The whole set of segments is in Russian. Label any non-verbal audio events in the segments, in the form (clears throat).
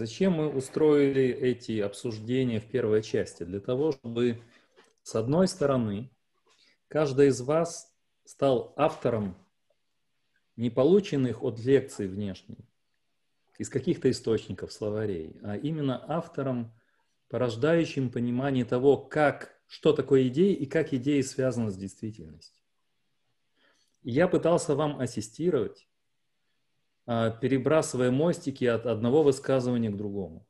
Зачем мы устроили эти обсуждения в первой части? Для того, чтобы, с одной стороны, каждый из вас стал автором не полученных от лекций внешних, из каких-то источников, словарей, а именно автором, порождающим понимание того, как, что такое идеи и как идеи связаны с действительностью. Я пытался вам ассистировать, перебрасывая мостики от одного высказывания к другому.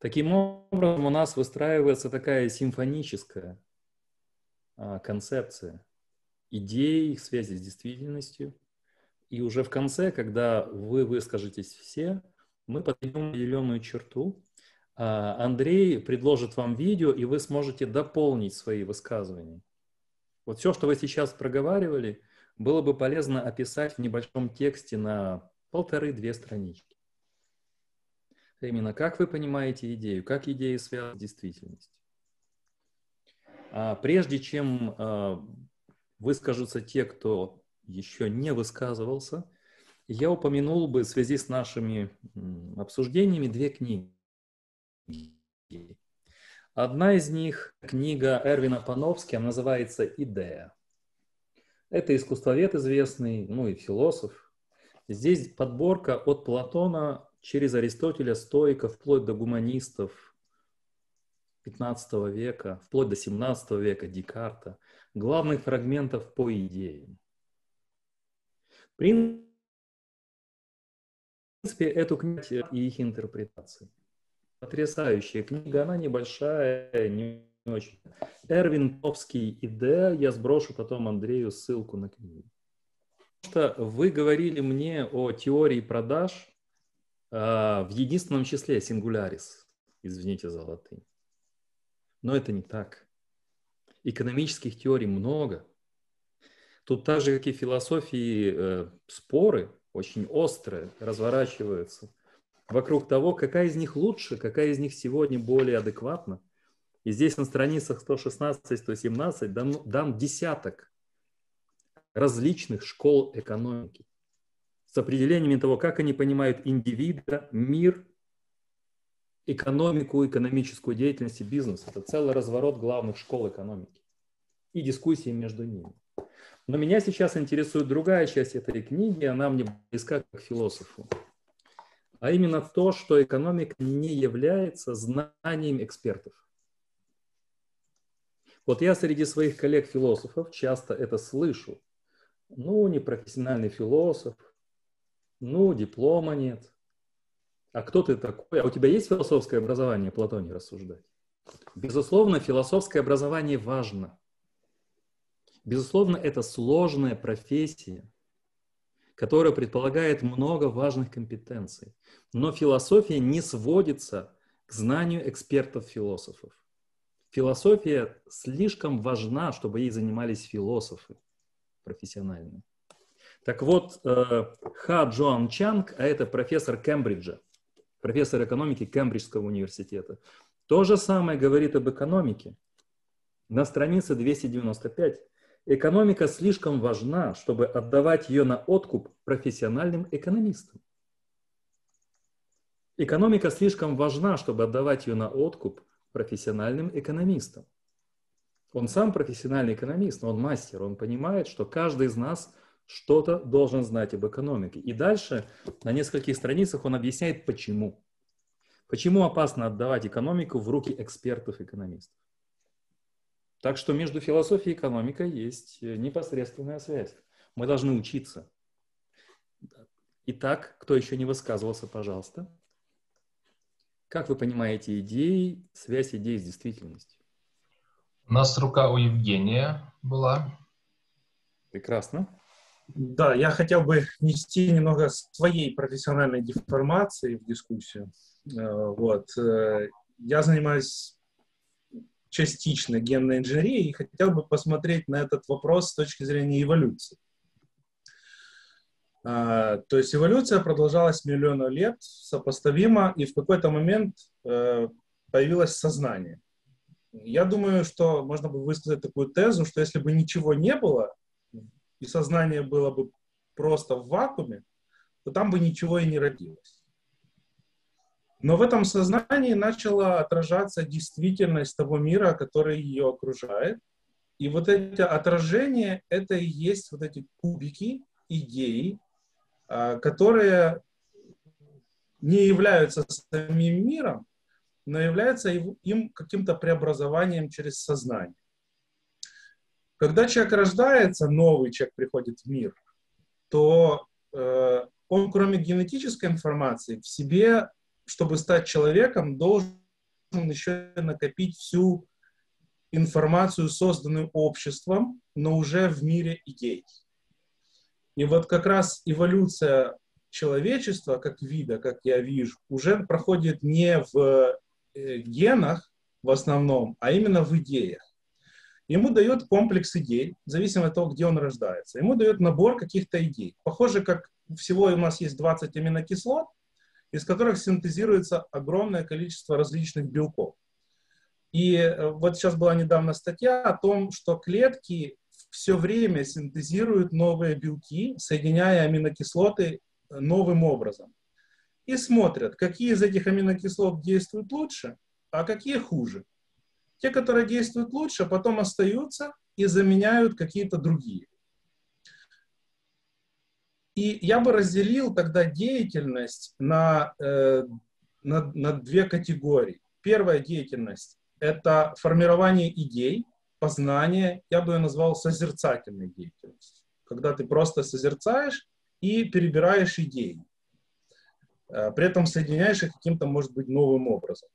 Таким образом, у нас выстраивается такая симфоническая а, концепция идей, их связи с действительностью. И уже в конце, когда вы выскажетесь все, мы подведем определенную черту. А, Андрей предложит вам видео, и вы сможете дополнить свои высказывания. Вот все, что вы сейчас проговаривали – было бы полезно описать в небольшом тексте на полторы-две странички. Именно как вы понимаете идею, как идея связана с действительностью. А прежде чем а, выскажутся те, кто еще не высказывался, я упомянул бы в связи с нашими обсуждениями две книги. Одна из них книга Эрвина Пановски, она называется «Идея». Это искусствовед известный, ну и философ. Здесь подборка от Платона через Аристотеля, стоиков, вплоть до гуманистов 15 века, вплоть до 17 века, Декарта, главных фрагментов по идеям. В принципе, эту книгу и их интерпретации. Потрясающая книга, она небольшая, не очень. Эрвин Топский ИД, я сброшу потом Андрею ссылку на книгу. Потому что вы говорили мне о теории продаж э, в единственном числе, сингулярис, извините за латынь. Но это не так. Экономических теорий много. Тут так же, как и философии, э, споры очень острые разворачиваются вокруг того, какая из них лучше, какая из них сегодня более адекватна – и здесь на страницах 116-117 дам, дам десяток различных школ экономики с определениями того, как они понимают индивида, мир, экономику, экономическую деятельность и бизнес. Это целый разворот главных школ экономики и дискуссии между ними. Но меня сейчас интересует другая часть этой книги, она мне близка как философу. А именно то, что экономика не является знанием экспертов. Вот я среди своих коллег-философов часто это слышу. Ну, не профессиональный философ, ну, диплома нет. А кто ты такой? А у тебя есть философское образование, Платоне рассуждать? Безусловно, философское образование важно. Безусловно, это сложная профессия, которая предполагает много важных компетенций. Но философия не сводится к знанию экспертов-философов. Философия слишком важна, чтобы ей занимались философы профессиональные. Так вот, э, Ха Джоан Чанг, а это профессор Кембриджа, профессор экономики Кембриджского университета, то же самое говорит об экономике. На странице 295 экономика слишком важна, чтобы отдавать ее на откуп профессиональным экономистам. Экономика слишком важна, чтобы отдавать ее на откуп профессиональным экономистом. Он сам профессиональный экономист, но он мастер, он понимает, что каждый из нас что-то должен знать об экономике. И дальше на нескольких страницах он объясняет, почему. Почему опасно отдавать экономику в руки экспертов-экономистов. Так что между философией и экономикой есть непосредственная связь. Мы должны учиться. Итак, кто еще не высказывался, пожалуйста. Как вы понимаете идеи, связь идей с действительностью? У нас рука у Евгения была. Прекрасно. Да, я хотел бы внести немного своей профессиональной деформации в дискуссию. Э, вот. Э, я занимаюсь частично генной инженерией и хотел бы посмотреть на этот вопрос с точки зрения эволюции. А, то есть эволюция продолжалась миллионы лет, сопоставимо, и в какой-то момент э, появилось сознание. Я думаю, что можно бы высказать такую тезу, что если бы ничего не было, и сознание было бы просто в вакууме, то там бы ничего и не родилось. Но в этом сознании начала отражаться действительность того мира, который ее окружает. И вот эти отражения, это и есть вот эти кубики идеи, которые не являются самим миром, но являются им каким-то преобразованием через сознание. Когда человек рождается, новый человек приходит в мир, то э, он, кроме генетической информации, в себе, чтобы стать человеком, должен еще накопить всю информацию, созданную обществом, но уже в мире идей. И вот как раз эволюция человечества как вида, как я вижу, уже проходит не в э, генах в основном, а именно в идеях. Ему дает комплекс идей, зависимо от того, где он рождается. Ему дает набор каких-то идей. Похоже, как всего у нас есть 20 аминокислот, из которых синтезируется огромное количество различных белков. И э, вот сейчас была недавно статья о том, что клетки все время синтезируют новые белки, соединяя аминокислоты э, новым образом. И смотрят, какие из этих аминокислот действуют лучше, а какие хуже. Те, которые действуют лучше, потом остаются и заменяют какие-то другие. И я бы разделил тогда деятельность на, э, на, на две категории. Первая деятельность – это формирование идей, познание, я бы ее назвал созерцательной деятельностью. Когда ты просто созерцаешь и перебираешь идеи. Э, при этом соединяешь их каким-то, может быть, новым образом.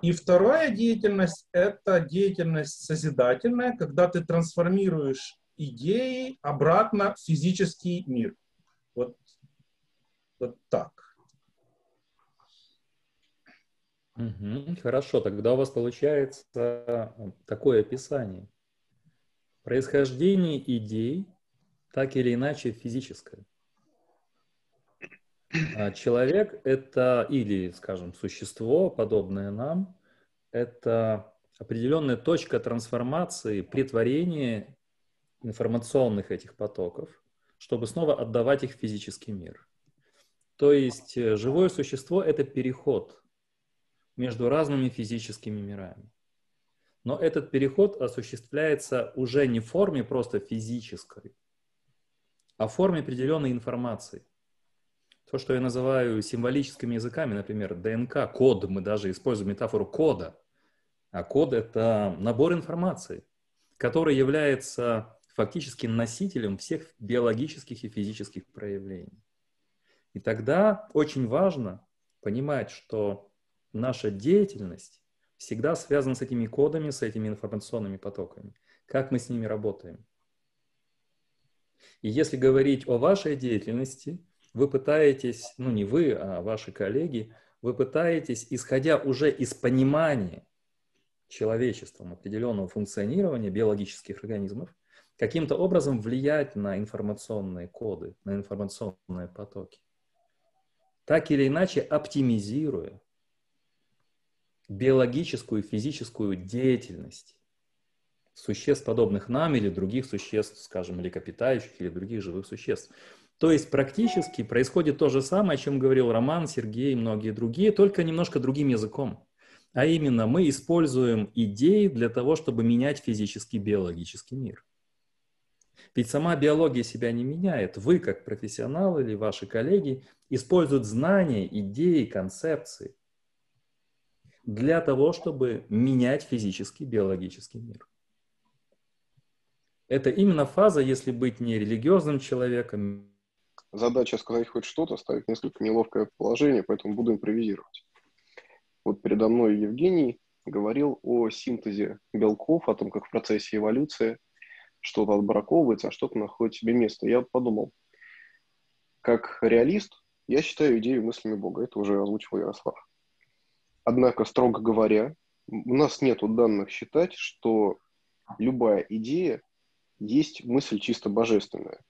И вторая деятельность – это деятельность созидательная, когда ты трансформируешь идеи обратно в физический мир. Вот, вот так. Хорошо, тогда у вас получается такое описание. Происхождение идей так или иначе физическое. А человек – это, или, скажем, существо, подобное нам, это определенная точка трансформации, притворения информационных этих потоков, чтобы снова отдавать их в физический мир. То есть э, живое существо – это переход – между разными физическими мирами. Но этот переход осуществляется уже не в форме просто физической, а в форме определенной информации. То, что я называю символическими языками, например, ДНК, код, мы даже используем метафору кода. А код – это набор информации, который является фактически носителем всех биологических и физических проявлений. И тогда очень важно понимать, что наша деятельность всегда связана с этими кодами, с этими информационными потоками. Как мы с ними работаем. И если говорить о вашей деятельности, вы пытаетесь, ну не вы, а ваши коллеги, вы пытаетесь, исходя уже из понимания человечеством определенного функционирования биологических организмов, каким-то образом влиять на информационные коды, на информационные потоки. Так или иначе оптимизируя биологическую и физическую деятельность существ, подобных нам или других существ, скажем, млекопитающих или других живых существ. То есть практически происходит то же самое, о чем говорил Роман, Сергей и многие другие, только немножко другим языком. А именно мы используем идеи для того, чтобы менять физический биологический мир. Ведь сама биология себя не меняет. Вы, как профессионал или ваши коллеги, используют знания, идеи, концепции – для того, чтобы менять физический, биологический мир. Это именно фаза, если быть не религиозным человеком. Задача сказать хоть что-то ставит несколько неловкое положение, поэтому буду импровизировать. Вот передо мной Евгений говорил о синтезе белков, о том, как в процессе эволюции что-то отбраковывается, а что-то находит себе место. Я подумал, как реалист, я считаю идею мыслями Бога. Это уже озвучил Ярослав. Однако, строго говоря, у нас нет данных считать, что любая идея есть мысль чисто божественная.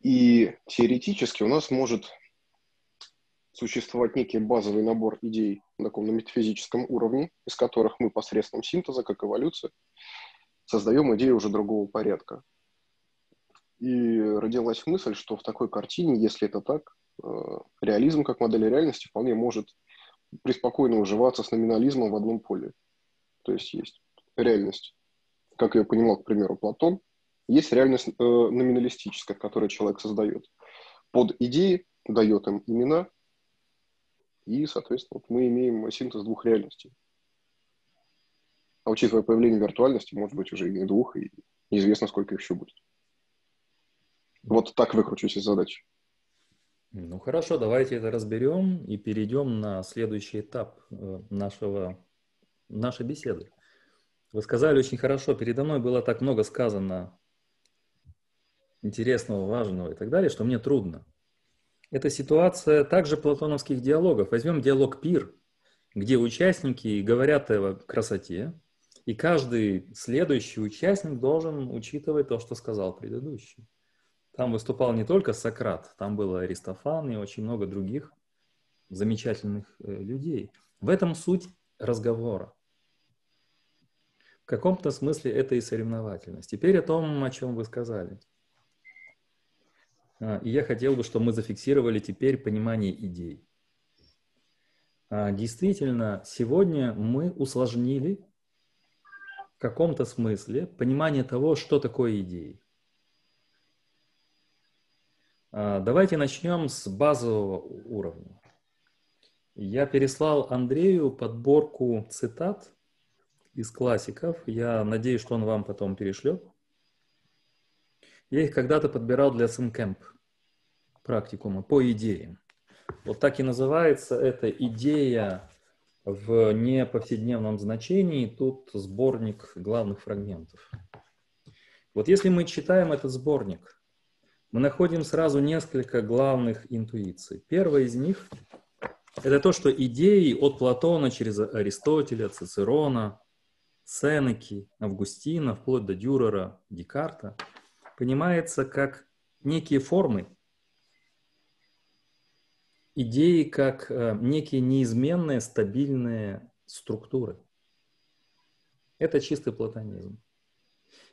И теоретически у нас может существовать некий базовый набор идей на таком на метафизическом уровне, из которых мы посредством синтеза, как эволюция, создаем идею уже другого порядка. И родилась мысль, что в такой картине, если это так, э, реализм как модель реальности вполне может преспокойно уживаться с номинализмом в одном поле. То есть есть реальность, как я понимал, к примеру, Платон, есть реальность э, номиналистическая, которую человек создает. Под идеи дает им имена, и, соответственно, вот мы имеем синтез двух реальностей. А учитывая появление виртуальности, может быть, уже и не двух, и неизвестно, сколько их еще будет. Вот так выкручусь из задачи. Ну хорошо, давайте это разберем и перейдем на следующий этап э, нашего, нашей беседы. Вы сказали очень хорошо, передо мной было так много сказано интересного, важного и так далее, что мне трудно. Это ситуация также платоновских диалогов. Возьмем диалог «Пир», где участники говорят о красоте, и каждый следующий участник должен учитывать то, что сказал предыдущий. Там выступал не только Сократ, там был Аристофан и очень много других замечательных э, людей. В этом суть разговора. В каком-то смысле это и соревновательность. Теперь о том, о чем вы сказали. А, и я хотел бы, чтобы мы зафиксировали теперь понимание идей. А, действительно, сегодня мы усложнили в каком-то смысле понимание того, что такое идеи. А, давайте начнем с базового уровня. Я переслал Андрею подборку цитат из классиков. Я надеюсь, что он вам потом перешлет. Я их когда-то подбирал для SimCamp практикума по идеям. Вот так и называется эта идея в неповседневном значении. Тут сборник главных фрагментов. Вот если мы читаем этот сборник – мы находим сразу несколько главных интуиций. Первая из них – это то, что идеи от Платона через Аристотеля, Цицерона, Сенеки, Августина, вплоть до Дюрера, Декарта, понимается как некие формы, идеи как э, некие неизменные стабильные структуры. Это чистый платонизм.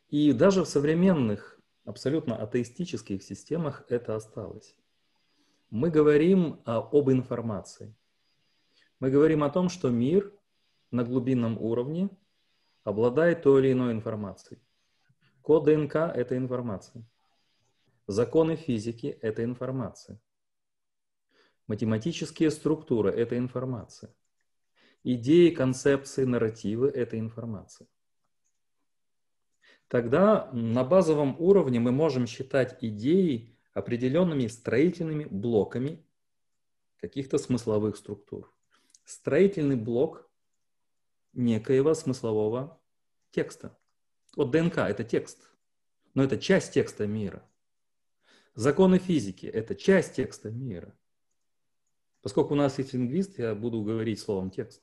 И даже в современных абсолютно атеистических системах это осталось. Мы говорим а, об информации. Мы говорим о том, что мир на глубинном уровне обладает той или иной информацией. Код ДНК – это информация. Законы физики – это информация. Математические структуры – это информация. Идеи, концепции, нарративы – это информация тогда на базовом уровне мы можем считать идеи определенными строительными блоками каких-то смысловых структур. Строительный блок некоего смыслового текста. Вот ДНК – это текст, но это часть текста мира. Законы физики – это часть текста мира. Поскольку у нас есть лингвист, я буду говорить словом текст.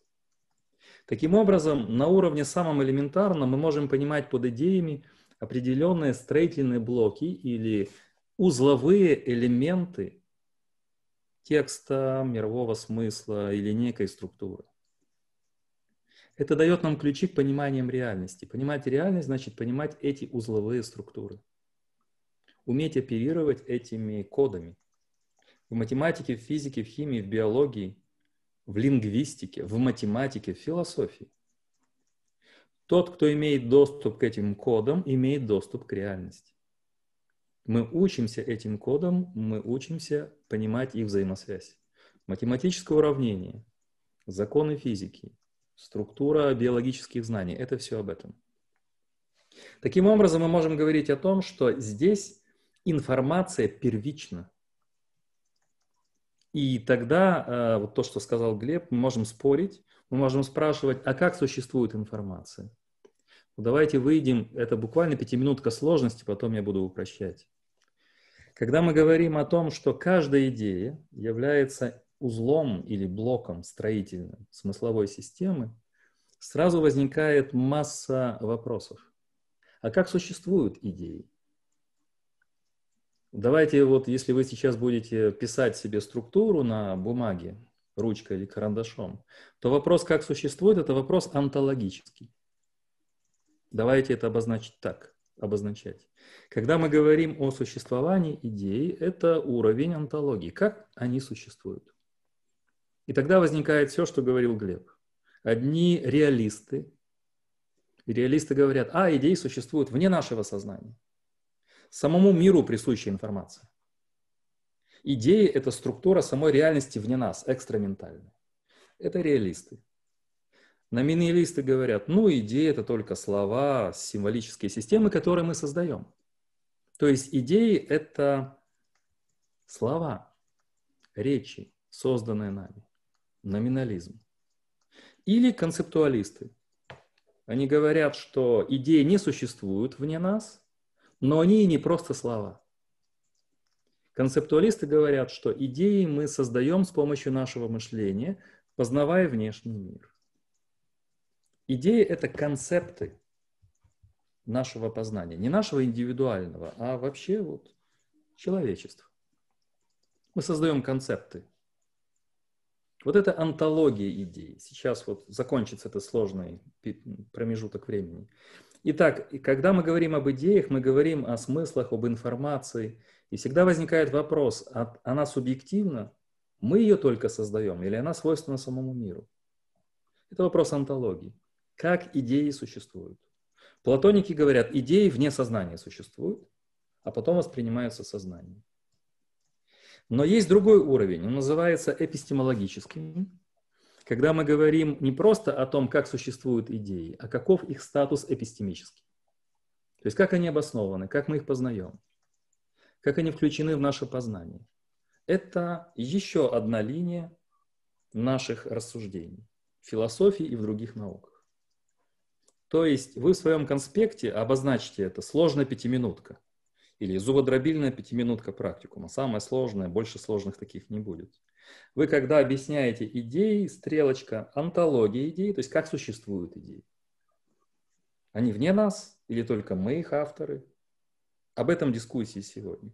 Таким образом, на уровне самом элементарном мы можем понимать под идеями определенные строительные блоки или узловые элементы текста, мирового смысла или некой структуры. Это дает нам ключи к пониманиям реальности. Понимать реальность значит понимать эти узловые структуры. Уметь оперировать этими кодами. В математике, в физике, в химии, в биологии в лингвистике, в математике, в философии. Тот, кто имеет доступ к этим кодам, имеет доступ к реальности. Мы учимся этим кодам, мы учимся понимать их взаимосвязь. Математическое уравнение, законы физики, структура биологических знаний – это все об этом. Таким образом, мы можем говорить о том, что здесь информация первична. И тогда, э, вот то, что сказал Глеб, мы можем спорить, мы можем спрашивать, а как существует информация? Давайте выйдем, это буквально пятиминутка сложности, потом я буду упрощать. Когда мы говорим о том, что каждая идея является узлом или блоком строительным смысловой системы, сразу возникает масса вопросов. А как существуют идеи? Давайте вот, если вы сейчас будете писать себе структуру на бумаге, ручкой или карандашом, то вопрос, как существует, это вопрос онтологический. Давайте это обозначить так, обозначать. Когда мы говорим о существовании идей, это уровень онтологии, как они существуют. И тогда возникает все, что говорил Глеб. Одни реалисты, реалисты говорят, а, идеи существуют вне нашего сознания. Самому миру присуща информация. Идеи – это структура самой реальности вне нас, экстраментальная. Это реалисты. Номиналисты говорят, ну, идеи – это только слова, символические системы, которые мы создаем. То есть идеи – это слова, речи, созданные нами. Номинализм. Или концептуалисты. Они говорят, что идеи не существуют вне нас, но они не просто слова. Концептуалисты говорят, что идеи мы создаем с помощью нашего мышления, познавая внешний мир. Идеи – это концепты нашего познания, не нашего индивидуального, а вообще вот человечества. Мы создаем концепты. Вот это антология идей. Сейчас вот закончится этот сложный промежуток времени. Итак, когда мы говорим об идеях, мы говорим о смыслах, об информации. И всегда возникает вопрос, а она субъективна? Мы ее только создаем или она свойственна самому миру? Это вопрос антологии. Как идеи существуют? Платоники говорят, идеи вне сознания существуют, а потом воспринимаются сознанием. Но есть другой уровень, он называется эпистемологическим, когда мы говорим не просто о том, как существуют идеи, а каков их статус эпистемический. То есть как они обоснованы, как мы их познаем, как они включены в наше познание. Это еще одна линия наших рассуждений в философии и в других науках. То есть вы в своем конспекте обозначите это сложная пятиминутка – или зубодробильная пятиминутка практикума. Самое сложное, больше сложных таких не будет. Вы когда объясняете идеи, стрелочка, антология идей, то есть как существуют идеи. Они вне нас или только мы их авторы? Об этом дискуссии сегодня.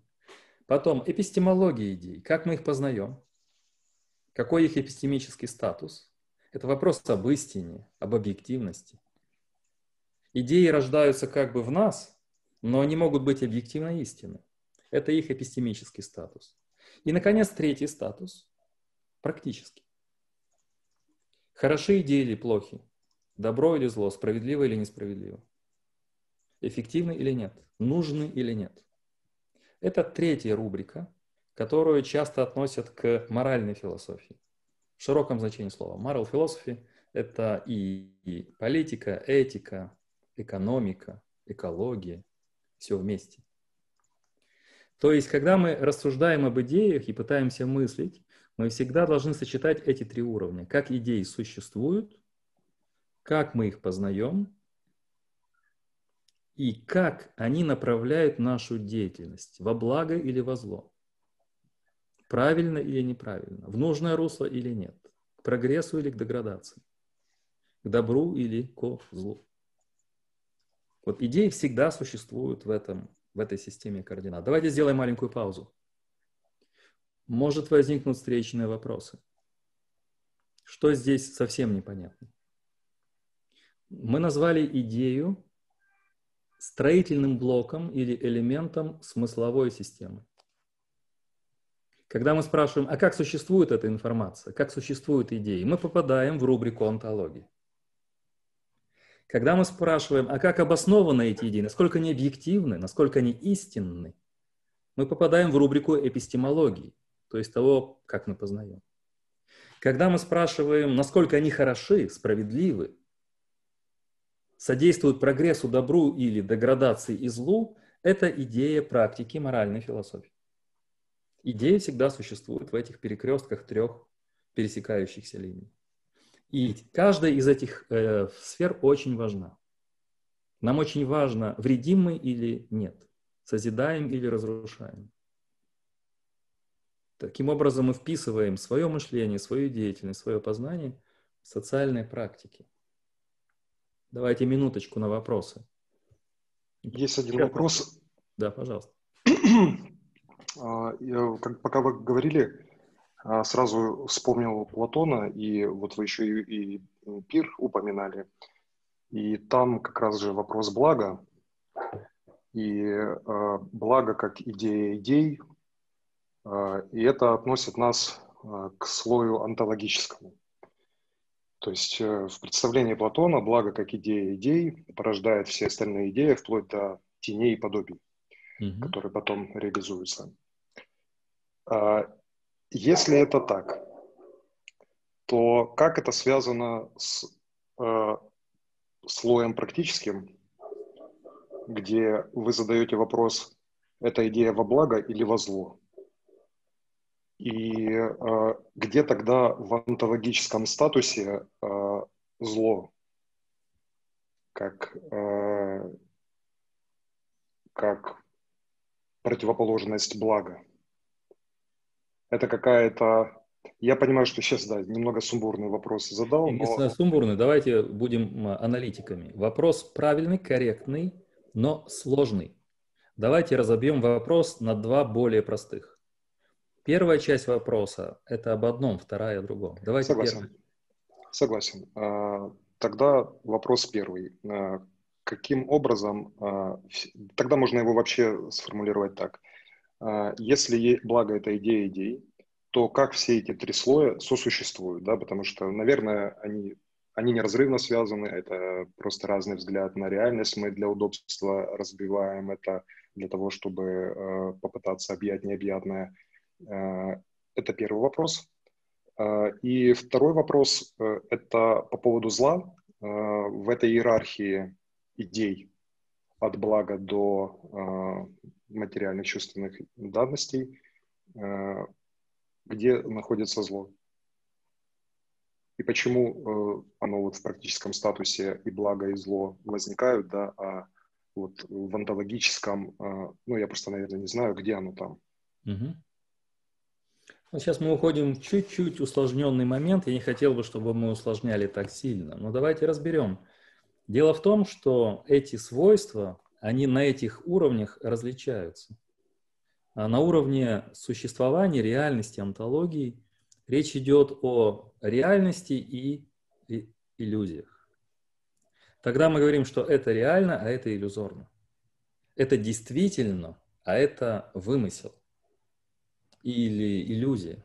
Потом эпистемология идей. Как мы их познаем? Какой их эпистемический статус? Это вопрос об истине, об объективности. Идеи рождаются как бы в нас, но они могут быть объективно истинны. Это их эпистемический статус. И, наконец, третий статус – практический. Хороши идеи или плохи? Добро или зло? Справедливо или несправедливо? Эффективны или нет? Нужны или нет? Это третья рубрика, которую часто относят к моральной философии. В широком значении слова. Moral philosophy – это и политика, этика, экономика, экология, все вместе. То есть, когда мы рассуждаем об идеях и пытаемся мыслить, мы всегда должны сочетать эти три уровня. Как идеи существуют, как мы их познаем, и как они направляют нашу деятельность, во благо или во зло. Правильно или неправильно, в нужное русло или нет, к прогрессу или к деградации, к добру или к злу. Вот идеи всегда существуют в, этом, в этой системе координат. Давайте сделаем маленькую паузу. Может возникнуть встречные вопросы. Что здесь совсем непонятно? Мы назвали идею строительным блоком или элементом смысловой системы. Когда мы спрашиваем, а как существует эта информация, как существуют идеи, мы попадаем в рубрику онтологии. Когда мы спрашиваем, а как обоснованы эти идеи, насколько они объективны, насколько они истинны, мы попадаем в рубрику эпистемологии, то есть того, как мы познаем. Когда мы спрашиваем, насколько они хороши, справедливы, содействуют прогрессу, добру или деградации и злу, это идея практики моральной философии. Идея всегда существует в этих перекрестках трех пересекающихся линий. И каждая из этих э, сфер очень важна. Нам очень важно, вредим мы или нет, созидаем или разрушаем. Таким образом мы вписываем свое мышление, свою деятельность, свое познание в социальные практики. Давайте минуточку на вопросы. Есть один вопрос. Да, пожалуйста. А, я, как, пока вы говорили, а, сразу вспомнил Платона, и вот вы еще и, и пир упоминали. И там как раз же вопрос блага. И э, благо как идея идей. Э, и это относит нас э, к слою онтологическому. То есть э, в представлении Платона благо как идея идей порождает все остальные идеи, вплоть до теней и подобий, угу. которые потом реализуются. А, если это так, то как это связано с э, слоем практическим, где вы задаете вопрос, эта идея во благо или во зло? И э, где тогда в онтологическом статусе э, зло, как, э, как противоположность блага? Это какая-то... Я понимаю, что сейчас, да, немного сумбурный вопрос задал, но... Сумбурный, давайте будем аналитиками. Вопрос правильный, корректный, но сложный. Давайте разобьем вопрос на два более простых. Первая часть вопроса – это об одном, вторая – о другом. Давайте Согласен. Первый. Согласен. А, тогда вопрос первый. А, каким образом, а, тогда можно его вообще сформулировать так. Если благо – это идея идей, то как все эти три слоя сосуществуют, да, потому что, наверное, они, они неразрывно связаны, это просто разный взгляд на реальность, мы для удобства разбиваем это для того, чтобы попытаться объять необъятное – это первый вопрос. Э, и второй вопрос э, – это по поводу зла. В этой иерархии идей от блага до материальных чувственных данностей, где находится зло. И почему оно вот в практическом статусе и благо, и зло возникают, да, а вот в онтологическом, ну, я просто, наверное, не знаю, где оно там. Угу. Ну, сейчас мы уходим в чуть-чуть усложненный момент. Я не хотел бы, чтобы мы усложняли так сильно. Но давайте разберем. Дело в том, что эти свойства, они на этих уровнях различаются. А на уровне существования, реальности, онтологии речь идет о реальности и иллюзиях. Тогда мы говорим, что это реально, а это иллюзорно. Это действительно, а это вымысел или иллюзия.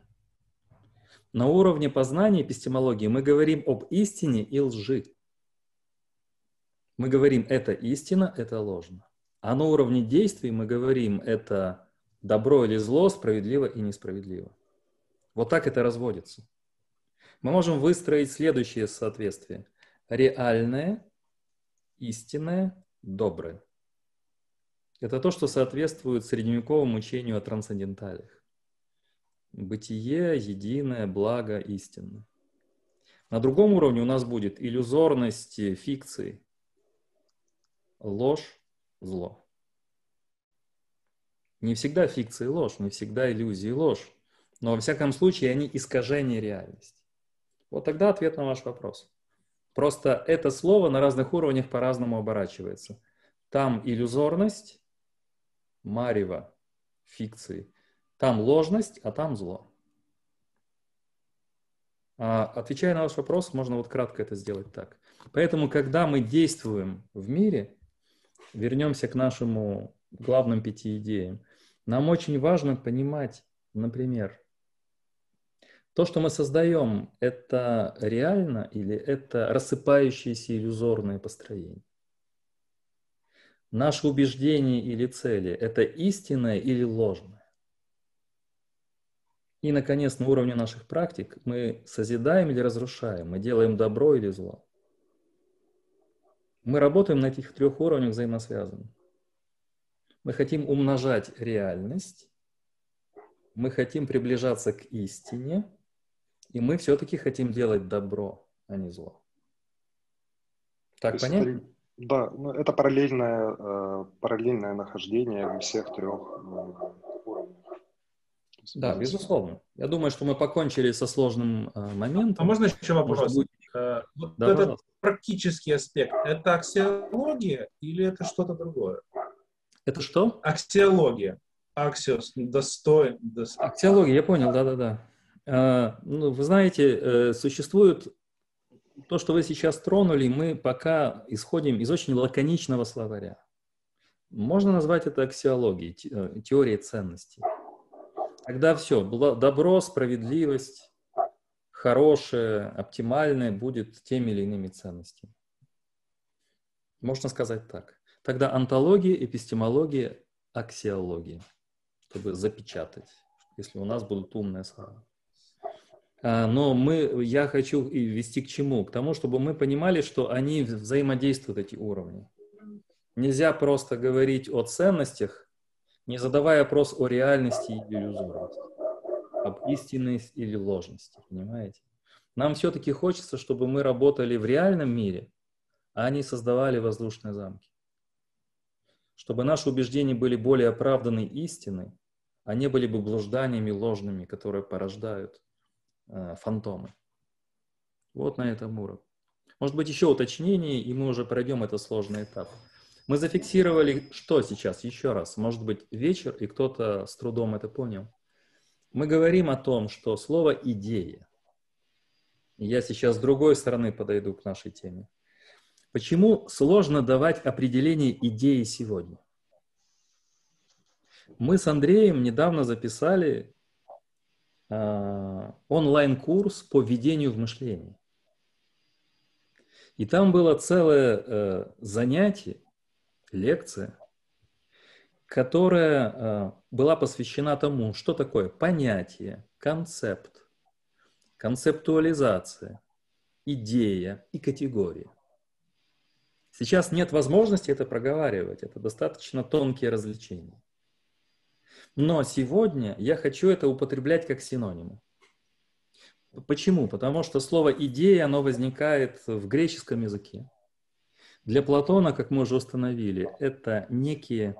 На уровне познания эпистемологии мы говорим об истине и лжи. Мы говорим, это истина, это ложно. А на уровне действий мы говорим, это добро или зло, справедливо и несправедливо. Вот так это разводится. Мы можем выстроить следующее соответствие. Реальное, истинное, доброе. Это то, что соответствует средневековому учению о трансценденталях. Бытие, единое, благо, истинно. На другом уровне у нас будет иллюзорность фикции, ложь, зло. Не всегда фикция ложь, не всегда иллюзии ложь, но во всяком случае они искажение реальности. Вот тогда ответ на ваш вопрос. Просто это слово на разных уровнях по-разному оборачивается. Там иллюзорность, марево, фикции, там ложность, а там зло. А, отвечая на ваш вопрос, можно вот кратко это сделать так. Поэтому, когда мы действуем в мире, вернемся к нашему главным пяти идеям, нам очень важно понимать, например, то, что мы создаем, это реально или это рассыпающиеся иллюзорные построения? Наши убеждения или цели – это истинное или ложное? И, наконец, на уровне наших практик мы созидаем или разрушаем, мы делаем добро или зло. Мы работаем на этих трех уровнях взаимосвязанно. Мы хотим умножать реальность, мы хотим приближаться к истине, и мы все-таки хотим делать добро, а не зло. Так понятно? Это, да, ну, это параллельное, э, параллельное нахождение всех трех э, да, безусловно. Я думаю, что мы покончили со сложным э, моментом. А можно еще вопрос? Быть... Э, вот да, этот пожалуйста. практический аспект, это аксиология или это что-то другое? Это что? Аксиология. Аксиос, достоин. достоин. Аксиология, я понял, да-да-да. Э, ну, вы знаете, э, существует то, что вы сейчас тронули, мы пока исходим из очень лаконичного словаря. Можно назвать это аксиологией, э, теорией ценностей. Тогда все, добро, справедливость, хорошее, оптимальное будет теми или иными ценностями. Можно сказать так. Тогда антология, эпистемология, аксиология, чтобы запечатать, если у нас будут умные слова. А, но мы, я хочу и вести к чему? К тому, чтобы мы понимали, что они взаимодействуют, эти уровни. Нельзя просто говорить о ценностях, не задавая вопрос о реальности и иллюзорности, об истинности или ложности, понимаете? Нам все-таки хочется, чтобы мы работали в реальном мире, а они создавали воздушные замки. Чтобы наши убеждения были более оправданы истиной, а не были бы блужданиями ложными, которые порождают Э, фантомы. Вот на этом уровне. Может быть, еще уточнение, и мы уже пройдем этот сложный этап. Мы зафиксировали, что сейчас, еще раз, может быть, вечер, и кто-то с трудом это понял. Мы говорим о том, что слово «идея», я сейчас с другой стороны подойду к нашей теме. Почему сложно давать определение идеи сегодня? Мы с Андреем недавно записали Э, онлайн-курс по введению в мышление. И там было целое э, занятие, лекция, которая э, была посвящена тому, что такое понятие, концепт, концептуализация, идея и категория. Сейчас нет возможности это проговаривать, это достаточно тонкие развлечения. Но сегодня я хочу это употреблять как синонимы. Почему? Потому что слово «идея», оно возникает в греческом языке. Для Платона, как мы уже установили, это некие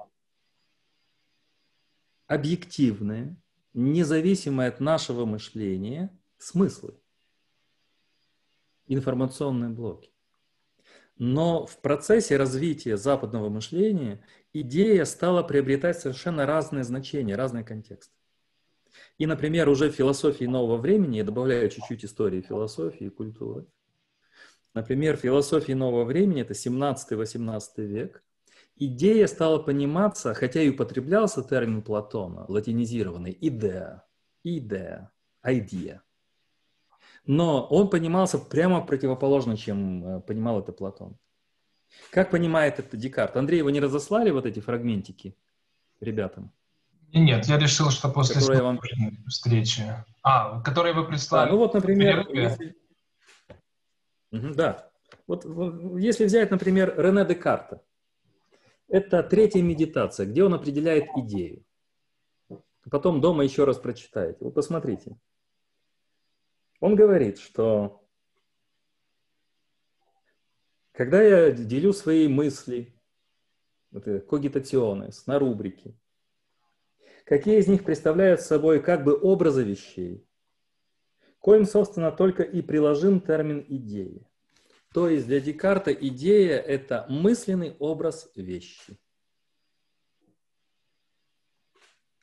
объективные, независимые от нашего мышления смыслы, информационные блоки. Но в процессе развития западного мышления идея стала приобретать совершенно разные значения, разный контекст. И, например, уже в философии нового времени, я добавляю чуть-чуть истории философии и культуры. Например, в философии нового времени, это 17-18 век, идея стала пониматься, хотя и употреблялся термин Платона, латинизированный, идея, идея, идея. Но он понимался прямо противоположно, чем э, понимал это Платон. Как понимает это Декарт? Андрей, вы не разослали вот эти фрагментики ребятам? Нет, я решил, что после вам... встречи. А, которые вы прислали. Да, ну вот, например, если... да. Вот, вот если взять, например, Рене Декарта, это третья медитация, где он определяет идею. Потом дома еще раз прочитаете. Вы посмотрите. Он говорит, что когда я делю свои мысли, это когитационы, на рубрики, какие из них представляют собой как бы образы вещей, коим, собственно, только и приложим термин идеи. То есть для Декарта идея – это мысленный образ вещи.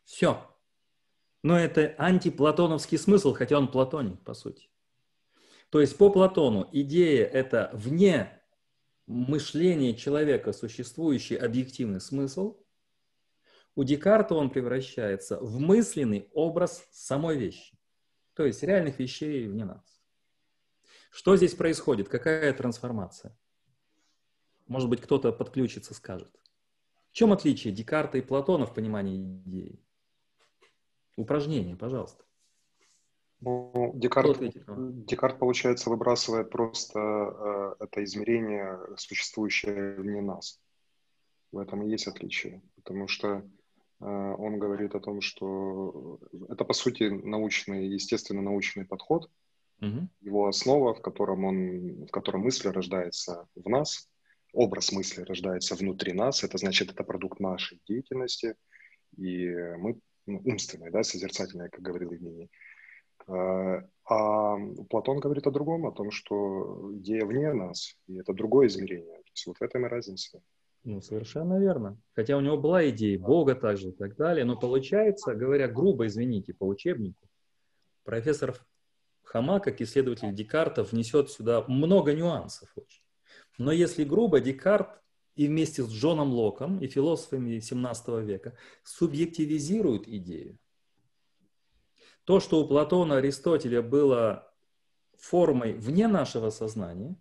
Все. Но это антиплатоновский смысл, хотя он платоник, по сути. То есть по Платону идея – это вне мышление человека существующий объективный смысл, у Декарта он превращается в мысленный образ самой вещи, то есть реальных вещей вне нас. Что здесь происходит? Какая трансформация? Может быть, кто-то подключится, скажет. В чем отличие Декарта и Платона в понимании идеи? Упражнение, пожалуйста. Ну, Декарт, Декарт, получается, выбрасывает просто э, это измерение, существующее вне нас. В этом и есть отличие. Потому что он говорит о том, что это, по сути, научный, естественно, научный подход, угу. его основа, в котором, он, в котором мысль рождается в нас, образ мысли рождается внутри нас, это значит, это продукт нашей деятельности, и мы ну, умственные, да, созерцательные, как говорил Евгений. А, а Платон говорит о другом, о том, что идея вне нас, и это другое измерение. То есть вот в этом и разница. Ну, совершенно верно. Хотя у него была идея Бога также и так далее, но получается, говоря грубо, извините, по учебнику, профессор Хама, как исследователь Декарта, внесет сюда много нюансов очень. Но если грубо, Декарт и вместе с Джоном Локом и философами 17 века субъективизирует идею То, что у Платона, Аристотеля было формой вне нашего сознания,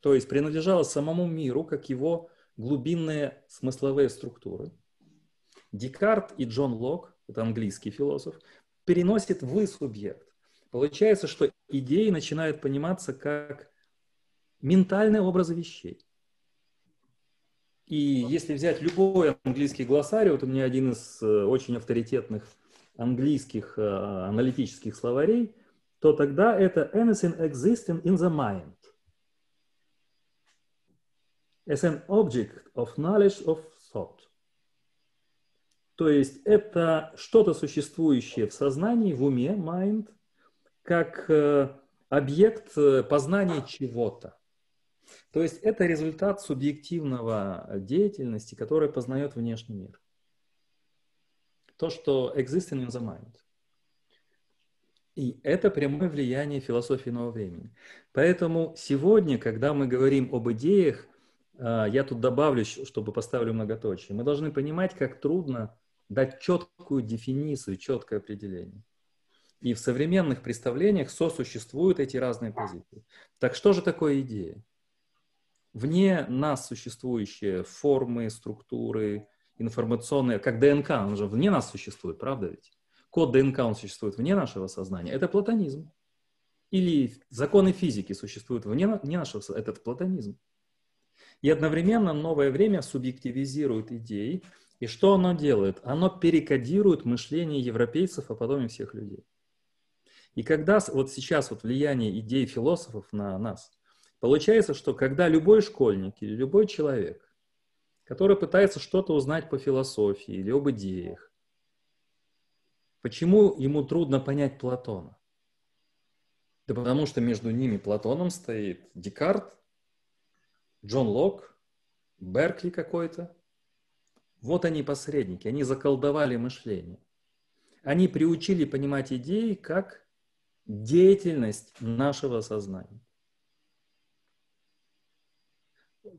то есть принадлежало самому миру, как его глубинные смысловые структуры. Декарт и Джон Лок, это английский философ, переносит в субъект. Получается, что идеи начинают пониматься как ментальные образы вещей. И если взять любой английский глоссарий, вот у меня один из э, очень авторитетных английских э, аналитических словарей, то тогда это anything existing in the mind as an object of knowledge of thought. То есть это что-то существующее в сознании, в уме, mind, как э, объект э, познания чего-то. То есть это результат субъективного деятельности, которая познает внешний мир. То, что existing in the mind. И это прямое влияние философии нового времени. Поэтому сегодня, когда мы говорим об идеях, я тут добавлю, чтобы поставлю многоточие, мы должны понимать, как трудно дать четкую дефиницию, четкое определение. И в современных представлениях сосуществуют эти разные позиции. Так что же такое идея? Вне нас существующие формы, структуры, информационные, как ДНК, он же вне нас существует, правда ведь? Код ДНК, он существует вне нашего сознания. Это платонизм. Или законы физики существуют вне, вне нашего сознания. Это платонизм. И одновременно новое время субъективизирует идеи. И что оно делает? Оно перекодирует мышление европейцев, а потом и всех людей. И когда вот сейчас вот влияние идей философов на нас – Получается, что когда любой школьник или любой человек, который пытается что-то узнать по философии или об идеях, почему ему трудно понять Платона? Да потому что между ними Платоном стоит Декарт, Джон Лок, Беркли какой-то. Вот они посредники, они заколдовали мышление. Они приучили понимать идеи как деятельность нашего сознания.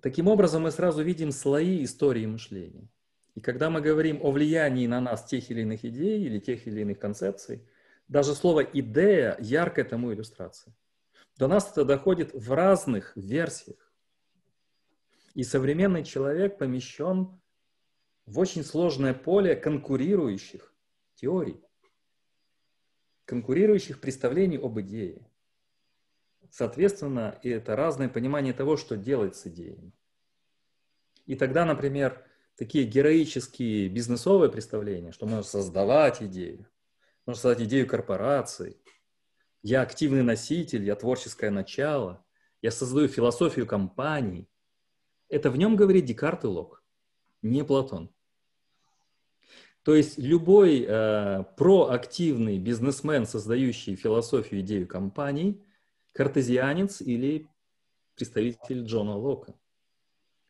Таким образом, мы сразу видим слои истории мышления. И когда мы говорим о влиянии на нас тех или иных идей или тех или иных концепций, даже слово «идея» – яркая тому иллюстрация. До нас это доходит в разных версиях. И современный человек помещен в очень сложное поле конкурирующих теорий, конкурирующих представлений об идее. Соответственно, и это разное понимание того, что делать с идеями. И тогда, например, такие героические бизнесовые представления, что можно создавать идею, можно создать идею корпорации, я активный носитель, я творческое начало, я создаю философию компаний. Это в нем говорит Декарт и Лок, не Платон. То есть любой э, проактивный бизнесмен, создающий философию, идею компаний – картезианец или представитель Джона Лока.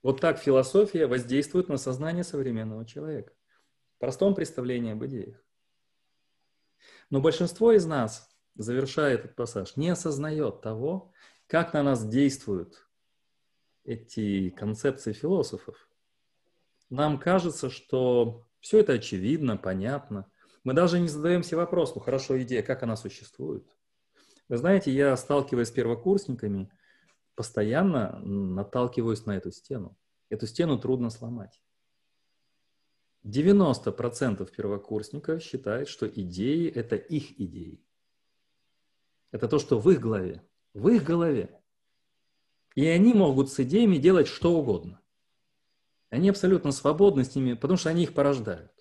Вот так философия воздействует на сознание современного человека. В простом представлении об идеях. Но большинство из нас, завершая этот пассаж, не осознает того, как на нас действуют эти концепции философов. Нам кажется, что все это очевидно, понятно. Мы даже не задаемся вопрос, ну хорошо, идея, как она существует? Вы знаете, я, сталкиваясь с первокурсниками, постоянно наталкиваюсь на эту стену. Эту стену трудно сломать. 90% первокурсников считают, что идеи – это их идеи. Это то, что в их голове. В их голове. И они могут с идеями делать что угодно. Они абсолютно свободны с ними, потому что они их порождают.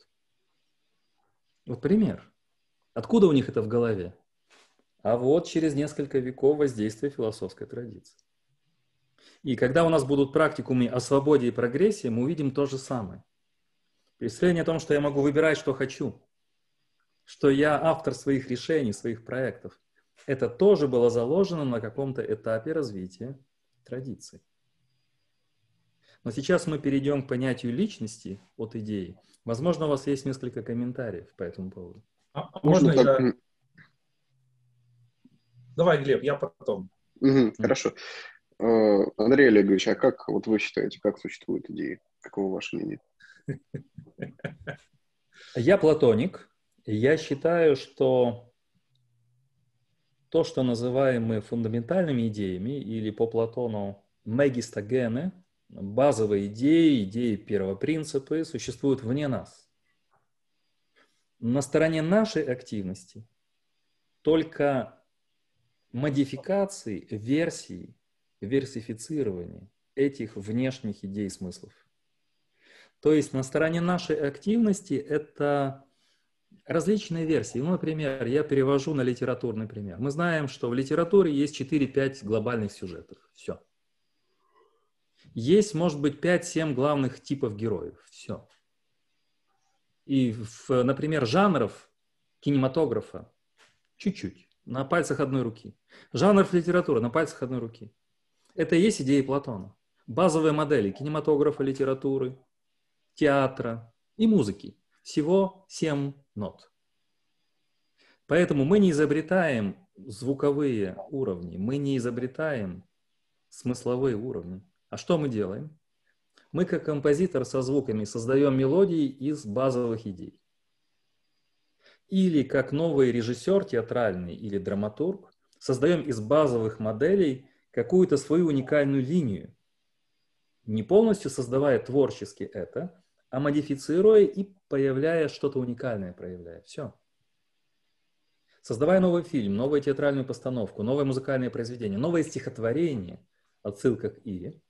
Вот пример. Откуда у них это в голове? а вот через несколько веков воздействия философской традиции. И когда у нас будут практикумы о свободе и прогрессе, мы увидим то же самое. Представление о том, что я могу выбирать, что хочу, что я автор своих решений, своих проектов, это тоже было заложено на каком-то этапе развития традиции. Но сейчас мы перейдем к понятию личности от идеи. Возможно, у вас есть несколько комментариев по этому поводу. А, а можно, можно я... Давай, Глеб, я потом. Угу, хорошо. Э, Андрей Олегович, а как вот вы считаете, как существуют идеи? Каково ваше мнение? Я платоник, Я считаю, что то, что называем мы фундаментальными идеями, или по Платону мегистогены, базовые идеи, идеи первопринципы, существуют вне нас. На стороне нашей активности только модификации, версии, версифицирования этих внешних идей смыслов. То есть на стороне нашей активности это различные версии. Ну, например, я перевожу на литературный пример. Мы знаем, что в литературе есть 4-5 глобальных сюжетов. Все. Есть, может быть, 5-7 главных типов героев. Все. И, в, например, жанров кинематографа чуть-чуть, на пальцах одной руки. Жанров литературы на пальцах одной руки. Это и есть идеи Платона. Базовые модели кинематографа, литературы, театра и музыки. Всего 7 нот. Поэтому мы не изобретаем звуковые уровни, мы не изобретаем смысловые уровни. А что мы делаем? Мы, как композитор со звуками, создаем мелодии из базовых идей. Или как новый режиссер театральный или драматург, создаем из базовых моделей какую-то свою уникальную линию, не полностью создавая творчески это, а модифицируя и появляя что-то уникальное, проявляя. Все. Создавая новый фильм, новую театральную постановку, новое музыкальное произведение, новое стихотворение, отсылка к Ире,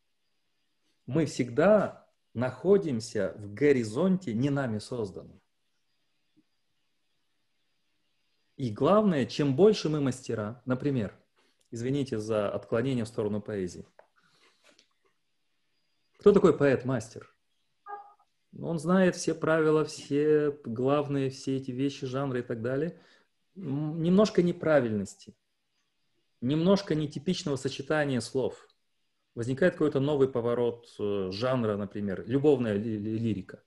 мы всегда находимся в горизонте не нами созданном. И главное, чем больше мы мастера, например, извините за отклонение в сторону поэзии. Кто такой поэт-мастер? Он знает все правила, все главные, все эти вещи, жанры и так далее. Немножко неправильности, немножко нетипичного сочетания слов – возникает какой-то новый поворот э, жанра, например, любовная ли, ли, лирика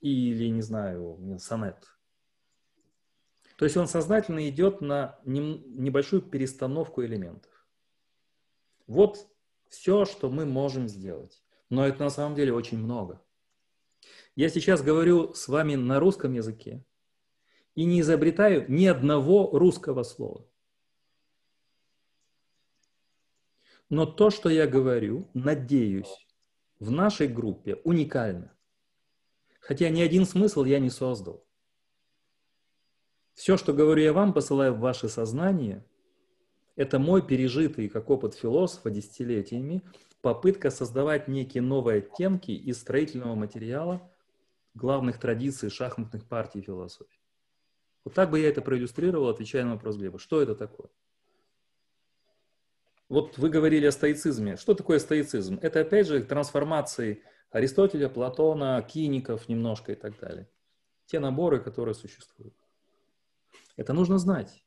или, не знаю, сонет. То есть он сознательно идет на небольшую перестановку элементов. Вот все, что мы можем сделать. Но это на самом деле очень много. Я сейчас говорю с вами на русском языке и не изобретаю ни одного русского слова. Но то, что я говорю, надеюсь, в нашей группе уникально. Хотя ни один смысл я не создал. Все, что говорю я вам, посылаю в ваше сознание, это мой пережитый, как опыт философа десятилетиями, попытка создавать некие новые оттенки из строительного материала главных традиций шахматных партий философии. Вот так бы я это проиллюстрировал, отвечая на вопрос Глеба. Что это такое? Вот вы говорили о стоицизме. Что такое стоицизм? Это, опять же, трансформации Аристотеля, Платона, киников немножко и так далее. Те наборы, которые существуют. Это нужно знать.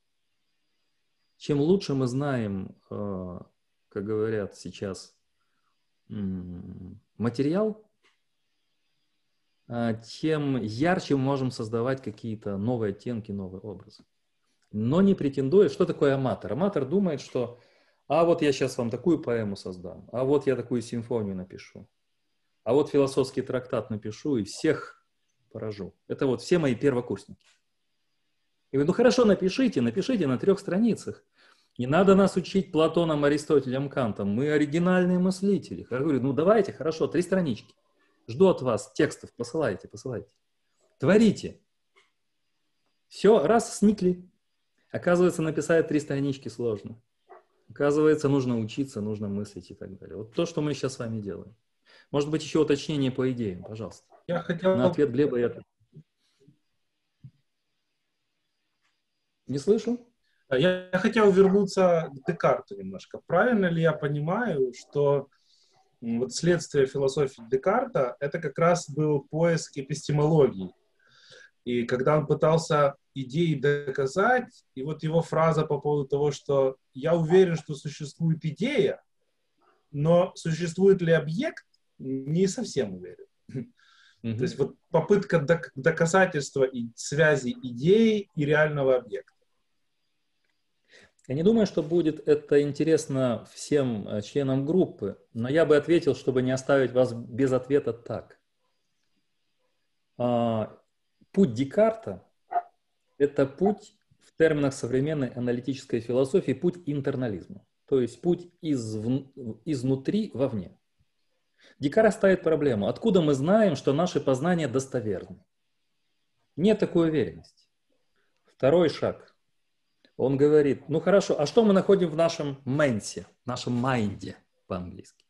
Чем лучше мы знаем, э, как говорят сейчас, материал, тем ярче мы можем создавать какие-то новые оттенки, новые образы. Но не претендуя, что такое аматор. Аматор думает, что а вот я сейчас вам такую поэму создам, а вот я такую симфонию напишу, а вот философский трактат напишу и всех поражу. Это вот все мои первокурсники. И говорю, ну хорошо, напишите, напишите на трех страницах. Не надо нас учить Платоном, Аристотелем, Кантом. Мы оригинальные мыслители. Я говорю, ну давайте, хорошо, три странички. Жду от вас текстов, посылайте, посылайте. Творите. Все, раз, сникли. Оказывается, написать три странички сложно. Оказывается, нужно учиться, нужно мыслить и так далее. Вот то, что мы сейчас с вами делаем. Может быть, еще уточнение по идеям, пожалуйста. Я хотел... На ответ Глеба я... Не слышу? Я хотел вернуться к Декарту немножко. Правильно ли я понимаю, что вот следствие философии Декарта – это как раз был поиск эпистемологии. И когда он пытался идеи доказать, и вот его фраза по поводу того, что я уверен, что существует идея, но существует ли объект, не совсем уверен. Mm-hmm. То есть вот попытка док- доказательства и связи идеи и реального объекта. Я не думаю, что будет это интересно всем э, членам группы, но я бы ответил, чтобы не оставить вас без ответа так. А, путь Декарта Это путь в терминах современной аналитической философии, путь интернализма. То есть путь из, изнутри вовне. Дикара ставит проблему. Откуда мы знаем, что наши познания достоверны? Нет такой уверенности. Второй шаг. Он говорит, ну хорошо, а что мы находим в нашем mens е, в нашем mind е по-английски?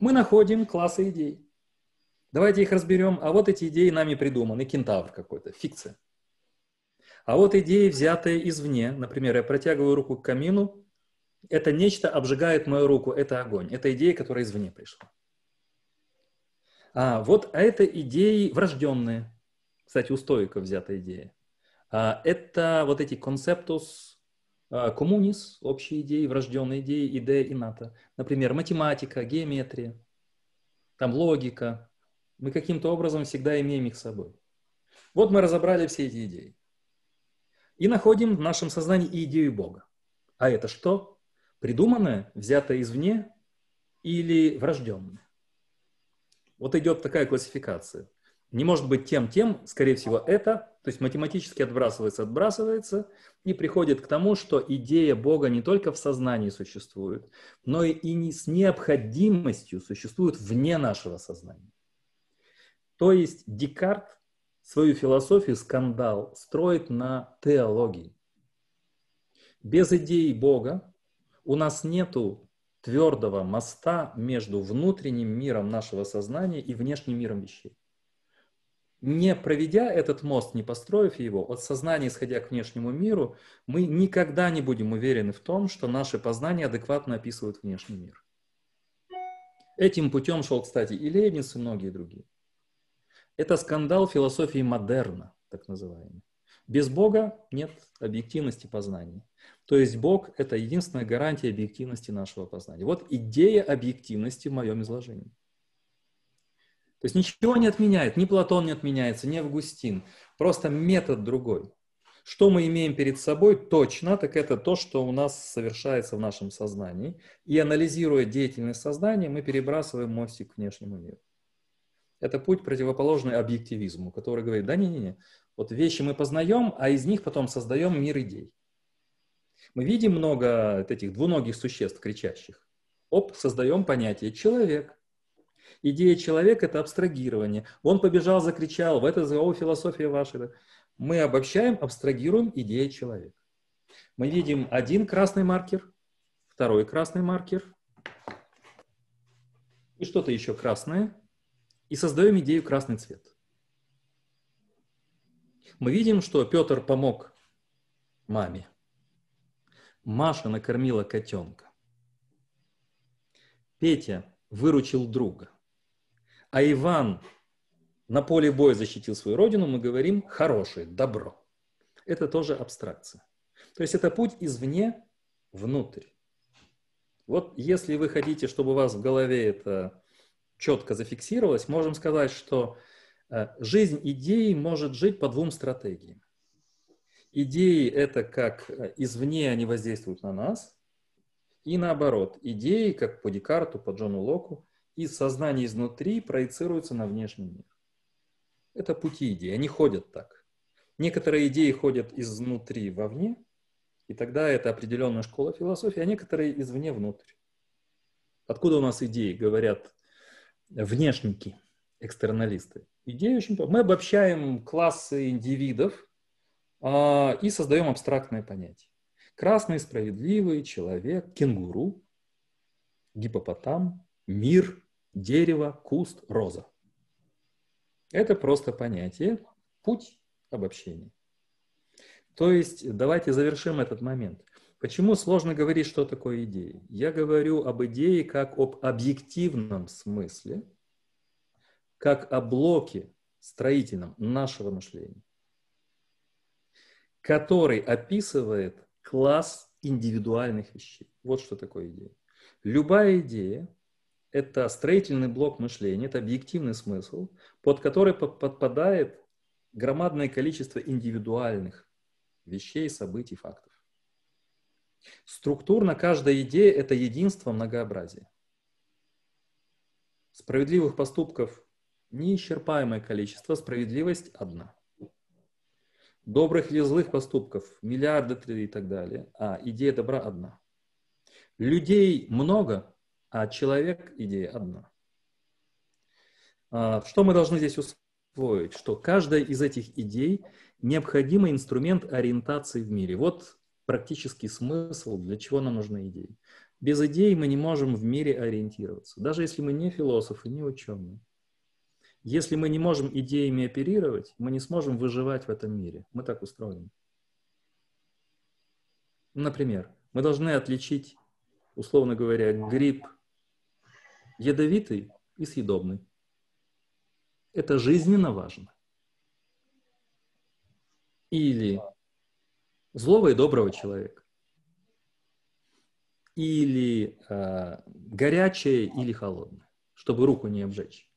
Мы находим классы идей. Давайте их разберем. А вот эти идеи нами придуманы. Кентавр какой-то, фикция. А вот идеи, взятые извне. Например, я протягиваю руку к камину. Это нечто обжигает мою руку. Это огонь. Это идея, которая извне пришла. А вот а это идеи врожденные. Кстати, у стоиков взята идея. А, это вот эти концептус коммунис, общие идеи, врожденные идеи, идея ината. Например, математика, геометрия, там логика. Мы каким-то образом всегда имеем их с собой. Вот мы разобрали все эти идеи. И находим в нашем сознании идею Бога. А это что? Придуманное, взятое извне или врожденное? Вот идет такая классификация. Не может быть тем-тем, скорее всего, это, то есть математически отбрасывается, отбрасывается, и приходит к тому, что идея Бога не только в сознании существует, но и не с необходимостью существует вне нашего сознания. То есть Декарт свою философию, скандал, строит на теологии. Без идеи Бога у нас нету твердого моста между внутренним миром нашего сознания и внешним миром вещей. Не проведя этот мост, не построив его, от сознания, исходя к внешнему миру, мы никогда не будем уверены в том, что наши познания адекватно описывают внешний мир. Этим путем шел, кстати, и Лейбниц, и многие другие. Это скандал философии модерна, так называемый. Без Бога нет объективности познания. То есть Бог – это единственная гарантия объективности нашего познания. Вот идея объективности в моем изложении. То есть ничего не отменяет, ни Платон не отменяется, ни Августин. Просто метод другой. Что мы имеем перед собой точно, так это то, что у нас совершается в нашем сознании. И анализируя деятельность сознания, мы перебрасываем мостик к внешнему миру. Это путь противоположный объективизму, который говорит, да не-не-не, вот вещи мы познаем, а из них потом создаем мир идей. Мы видим много этих двуногих существ кричащих. Оп, создаем понятие «человек». Идея человека – это абстрагирование. Он побежал, закричал, в это ЗО философия ваша. Мы обобщаем, абстрагируем идея человека. Мы видим один красный маркер, второй красный маркер и что-то еще красное, и создаем идею красный цвет. Мы видим, что Петр помог маме – Маша накормила котенка. Петя выручил друга. А Иван на поле боя защитил свою родину, мы говорим хорошее, добро. Это тоже абстракция. То есть это путь извне внутрь. Вот если вы хотите, чтобы у вас в голове это четко зафиксировалось, можем сказать, что э, жизнь идеи может жить по двум стратегиям. Идеи – это как э, извне они воздействуют на нас, и наоборот, идеи, как по Декарту, по Джону Локу, из сознания изнутри проецируются на внешний мир. Это пути идей, они ходят так. Некоторые идеи ходят изнутри вовне, и тогда это определенная школа философии, а некоторые извне внутрь. Откуда у нас идеи, говорят внешники, экстерналисты? Идеи очень... Мы обобщаем классы индивидов, а, и создаем абстрактное понятие. Красный, справедливый, человек, кенгуру, гипопотам, мир, дерево, куст, роза. Это просто понятие, путь обобщения. То есть давайте завершим этот момент. Почему сложно говорить, что такое идеи? Я говорю об идее как об объективном смысле, как о блоке строительном нашего мышления который описывает класс индивидуальных вещей. Вот что такое идея. Любая идея – это строительный блок мышления, это объективный смысл, под который подпадает громадное количество индивидуальных вещей, событий, фактов. Структурно каждая идея – это единство многообразия. Справедливых поступков неисчерпаемое количество, справедливость одна. добрых или злых поступков, миллиарды и так далее, а идея добра одна. Людей много, а человек – идея одна. А, что мы должны здесь усвоить? Что каждая из этих идей – необходимый инструмент ориентации в мире. Вот практический смысл, для чего нам нужны идеи. Без идей мы не можем в мире ориентироваться, даже если мы не философы, не ученые. Если мы не можем идеями оперировать, мы не сможем выживать в этом мире. Мы так устроены. Например, мы должны отличить, условно говоря, гриб ядовитый и съедобный. Это жизненно важно. Или злого и доброго человека. Или э, горячее или холодное, чтобы руку не обжечь.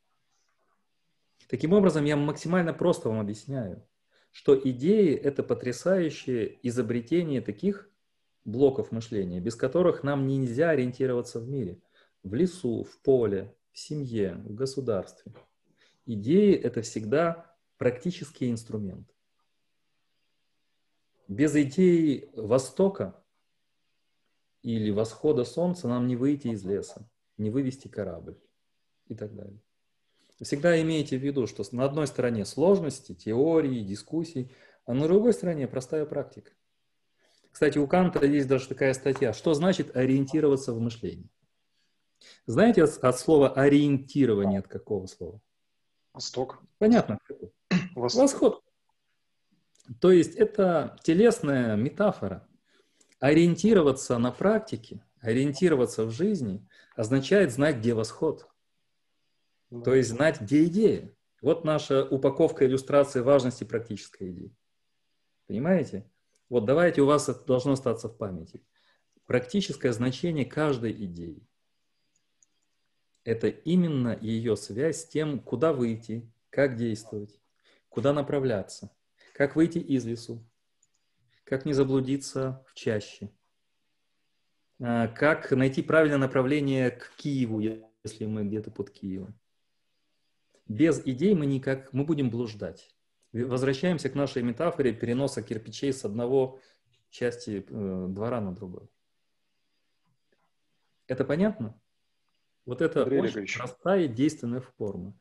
Таким образом, я максимально просто вам объясняю, что идеи – это потрясающее изобретение таких блоков мышления, без которых нам нельзя ориентироваться в мире. В лесу, в поле, в семье, в государстве. Идеи – это всегда практический инструмент. Без идеи Востока или восхода солнца нам не выйти из леса, не вывести корабль и так далее. Всегда имейте в виду, что на одной стороне сложности, теории, дискуссий, а на другой стороне простая практика. Кстати, у Канта есть даже такая статья, что значит ориентироваться в мышлении. Знаете от, от слова ориентирование от какого слова? Восток. Понятно. Восход. Восход. То есть это телесная метафора. Ориентироваться на практике, ориентироваться в жизни означает знать, где восход. То есть знать, где идея. Вот наша упаковка иллюстрации важности практической идеи. Понимаете? Вот давайте у вас это должно остаться в памяти. Практическое значение каждой идеи – это именно ее связь с тем, куда выйти, как действовать, куда направляться, как выйти из лесу, как не заблудиться в чаще, а, как найти правильное направление к Киеву, если мы где-то под Киевом без идей мы никак, мы будем блуждать. Возвращаемся к нашей метафоре переноса кирпичей с одного части э, двора на другой. Это понятно? Вот это Андрей очень Ильич. простая действенная форма.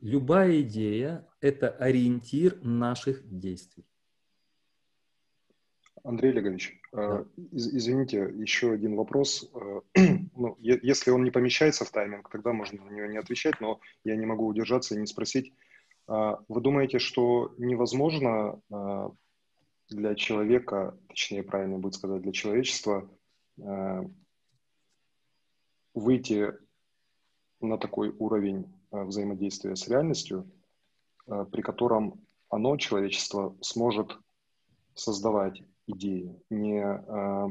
Любая идея – это ориентир наших действий. Андрей Олегович, э, да. извините, еще один вопрос. Э, (clears throat) ну, если он не помещается в тайминг, тогда можно на него не отвечать, но я не могу удержаться и не спросить. А вы думаете, что невозможно э, для человека, точнее, правильно будет сказать, для человечества выйти на такой уровень взаимодействия с реальностью, при котором оно, человечество, сможет создавать идеи, не, а,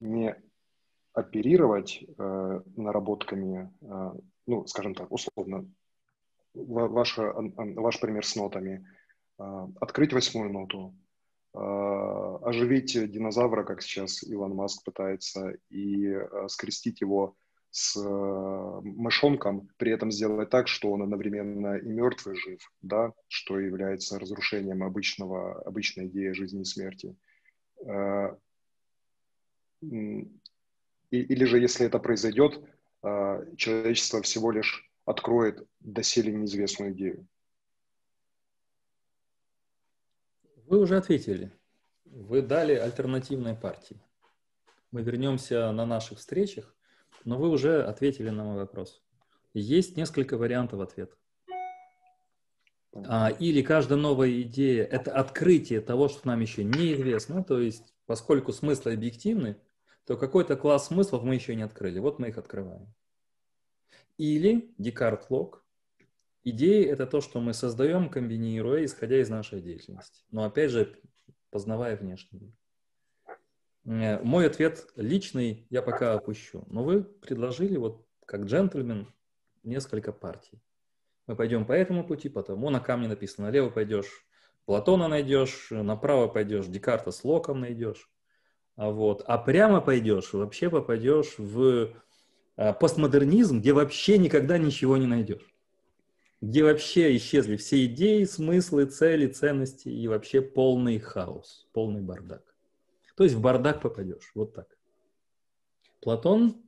не оперировать э, наработками, э, ну, скажем так, условно, ваша, ваш пример с нотами, э, открыть восьмую ноту, оживить динозавра, как сейчас Илон Маск пытается, и скрестить его с э, мышонком, при этом сделать так, что он одновременно и мертв, и жив, да, что является разрушением обычного, обычной идеи жизни и смерти. Или же, если это произойдет, человечество всего лишь откроет доселе неизвестную идею. Вы уже ответили. Вы дали альтернативной партии. Мы вернемся на наших встречах но вы уже ответили на мой вопрос. Есть несколько вариантов ответа. А, или каждая новая идея – это открытие того, что нам еще неизвестно. То есть, поскольку смыслы объективны, то какой-то класс смыслов мы еще не открыли. Вот мы их открываем. Или Декарт Лок. Идеи – это то, что мы создаем, комбинируя, исходя из нашей деятельности. Но опять же, познавая внешний мир. Э, мой ответ личный я пока опущу. Но вы предложили вот как джентльмен несколько партий. Мы пойдем по этому пути, потому на камне написано, налево пойдешь, Платона найдешь, направо пойдешь, Декарта с Локом найдешь. А, вот. а прямо пойдешь, вообще попадешь в а, постмодернизм, где вообще никогда ничего не найдешь. Где вообще исчезли все идеи, смыслы, цели, ценности и вообще полный хаос, полный бардак. То есть в бардак попадешь, вот так. Платон,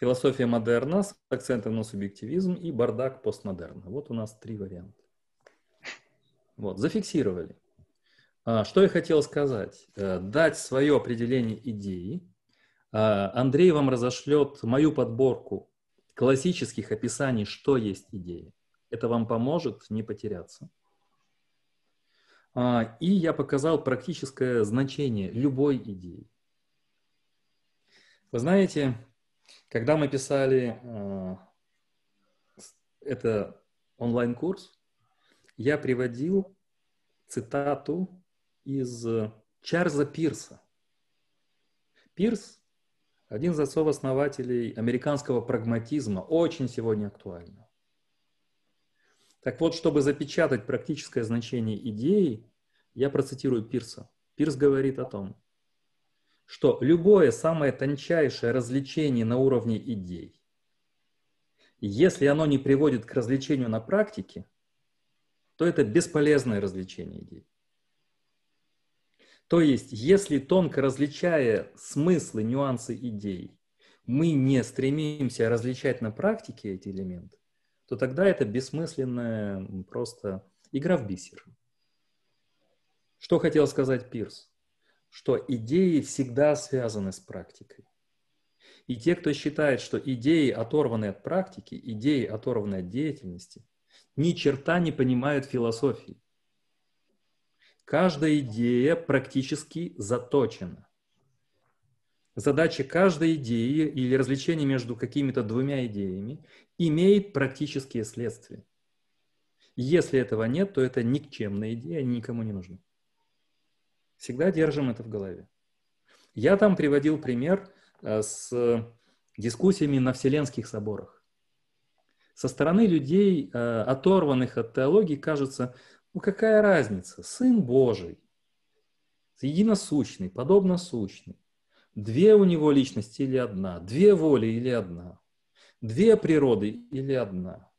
философия модерна с акцентом на субъективизм и бардак постмодерна. Вот у нас три варианта. Вот, зафиксировали. А, что я хотел сказать? Э, дать свое определение идеи. А, Андрей вам разошлет мою подборку классических описаний, что есть идея. Это вам поможет не потеряться. А, и я показал практическое значение любой идеи. Вы знаете, когда мы писали это онлайн-курс, я приводил цитату из Чарльза Пирса. Пирс – один из отцов-основателей американского прагматизма, очень сегодня актуально. Так вот, чтобы запечатать практическое значение идеи, я процитирую Пирса. Пирс говорит о том, что любое самое тончайшее развлечение на уровне идей, если оно не приводит к развлечению на практике, то это бесполезное развлечение идей. То есть, если тонко различая смыслы, нюансы идей, мы не стремимся различать на практике эти элементы, то тогда это бессмысленная просто игра в бисер. Что хотел сказать Пирс? Что идеи всегда связаны с практикой. И те, кто считает, что идеи оторваны от практики, идеи оторваны от деятельности, ни черта не понимают философии. Каждая идея практически заточена. Задача каждой идеи или развлечения между какими-то двумя идеями имеет практические следствия. Если этого нет, то это никчемная идея, никому не нужны. Всегда держим это в голове. Я там приводил пример э, с дискуссиями на Вселенских соборах. Со стороны людей, э, оторванных от теологии, кажется, ну какая разница? Сын Божий, единосущный, подобно сущный. Две у него личности или одна? Две воли или одна? Две природы или одна?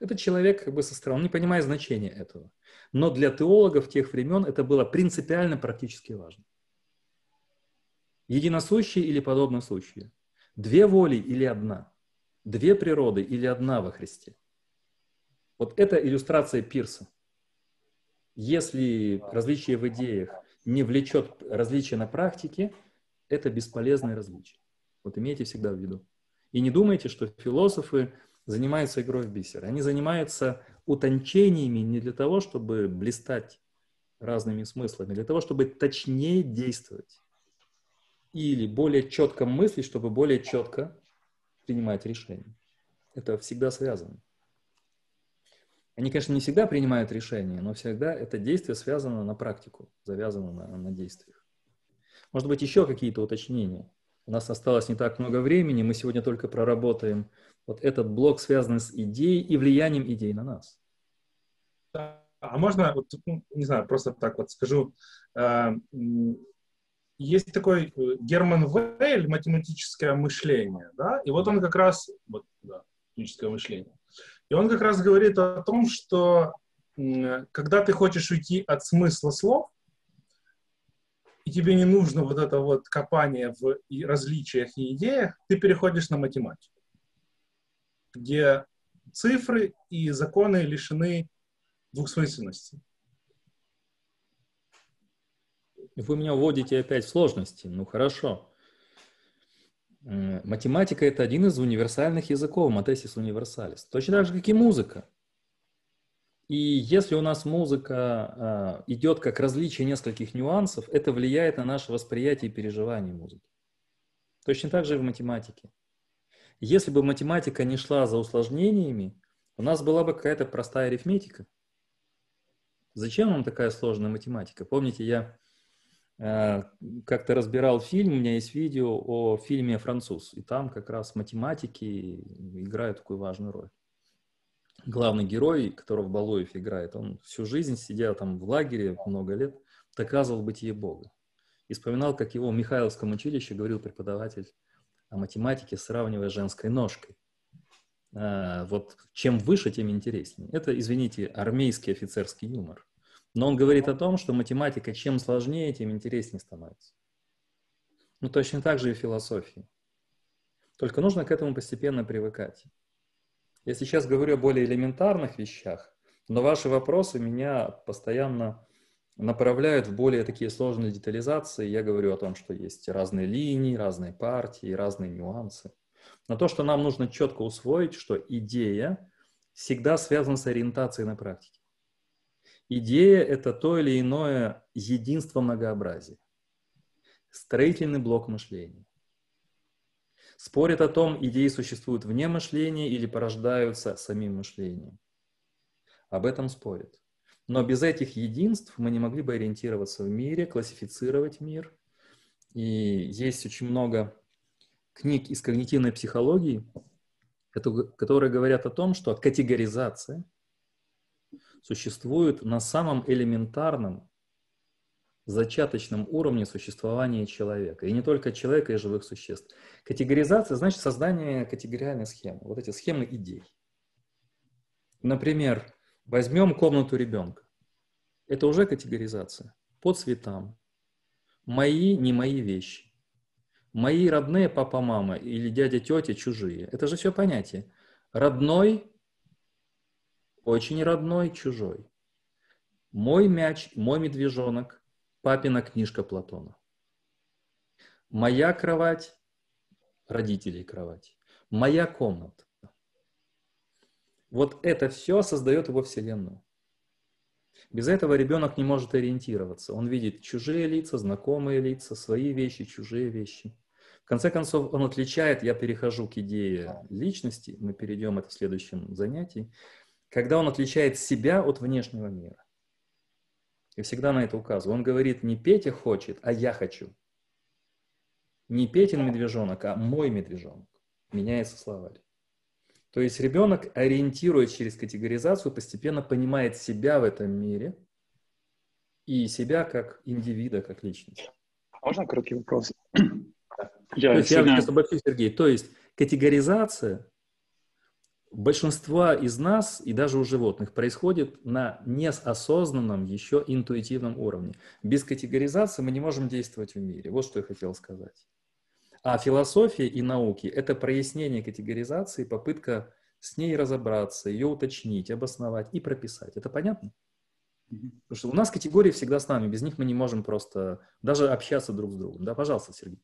Этот человек как бы со стороны не понимает значения этого. Но для теологов тех времен это было принципиально практически важно. Единосущие или подобно сущие? Две воли или одна? Две природы или одна во Христе? Вот это иллюстрация Пирса. Если различие в идеях не влечет различия на практике, это бесполезное различие. Вот имейте всегда в виду. И не думайте, что философы занимаются игрой в бисер. Они занимаются утончениями не для того, чтобы блистать разными смыслами, а для того, чтобы точнее действовать. Или более четко мыслить, чтобы более четко принимать решения. Это всегда связано. Они, конечно, не всегда принимают решения, но всегда это действие связано на практику, завязано на, на действиях. Может быть, еще какие-то уточнения? У нас осталось не так много времени, мы сегодня только проработаем вот этот блок, связанный с идеей и влиянием идей на нас. А можно, вот, ну, не знаю, просто так вот скажу. А, есть такой э, Герман Вейль, математическое мышление, да, и вот он как раз, вот, да, математическое мышление. И он как раз говорит о том, что когда ты хочешь уйти от смысла слов, и тебе не нужно вот это вот копание в различиях и идеях, ты переходишь на математику, где цифры и законы лишены двухсмысленности. Вы меня вводите опять в сложности. Ну хорошо. Математика – это один из универсальных языков, матесис универсалис. Точно так же, как и музыка. И если у нас музыка э, идет как различие нескольких нюансов, это влияет на наше восприятие и переживание музыки. Точно так же и в математике. Если бы математика не шла за усложнениями, у нас была бы какая-то простая арифметика. Зачем нам такая сложная математика? Помните, я Э, как-то разбирал фильм, у меня есть видео о фильме «Француз», и там как раз математики играют такую важную роль. Главный герой, которого Балуев играет, он всю жизнь сидел там в лагере много лет, доказывал бытие Бога. И вспоминал, как его в Михайловском училище говорил преподаватель о математике, сравнивая женской ножкой. а, вот чем выше, тем интереснее. Это, извините, армейский офицерский юмор. Но он говорит о том, что математика чем сложнее, тем интереснее становится. Ну, точно так же и философия. Только нужно к этому постепенно привыкать. Я сейчас говорю о более элементарных вещах, но ваши вопросы меня постоянно направляют в более такие сложные детализации. Я говорю о том, что есть разные линии, разные партии, разные нюансы. На то, что нам нужно четко усвоить, что идея всегда связана с ориентацией на практике. Идея – это то или иное единство многообразия. Строительный блок мышления. Спорят о том, идеи существуют вне мышления или порождаются самим мышлением. Об этом спорят. Но без этих единств мы не могли бы ориентироваться в мире, классифицировать мир. И есть очень много книг из когнитивной психологии, которые говорят о том, что категоризация существует на самом элементарном, зачаточном уровне существования человека. И не только человека, и живых существ. Категоризация значит создание категориальной схемы. Вот эти схемы идей. Например, возьмем комнату ребенка. Это уже категоризация. По цветам. Мои, не мои вещи мои родные папа, мама или дядя, тетя чужие. Это же все понятие. Родной, очень родной, чужой. Мой мяч, мой медвежонок, папина книжка Платона. Моя кровать, родителей кровать. Моя комната. Вот это все создает его вселенную. Без этого ребенок не может ориентироваться. Он видит чужие лица, знакомые лица, свои вещи, чужие вещи. В конце концов, он отличает, я перехожу к идее личности, мы перейдем это в следующем занятии, когда он отличает себя от внешнего мира. И всегда на это указываю. Он говорит, не Петя хочет, а я хочу. Не Петин медвежонок, а мой медвежонок. Меняется словарь. То есть ребенок, ориентируясь через категоризацию, постепенно понимает себя в этом мире и себя как индивида, как личность. Можно короткий вопрос? Я, то есть сегодня... я сейчас обобщу, Сергей. То есть категоризация большинства из нас и даже у животных происходит на неосознанном, еще интуитивном уровне. Без категоризации мы не можем действовать в мире. Вот что я хотел сказать. А философия и науки – это прояснение категоризации, попытка с ней разобраться, ее уточнить, обосновать и прописать. Это понятно? Потому что у нас категории всегда с нами, без них мы не можем просто даже общаться друг с другом. Да, пожалуйста, Сергей.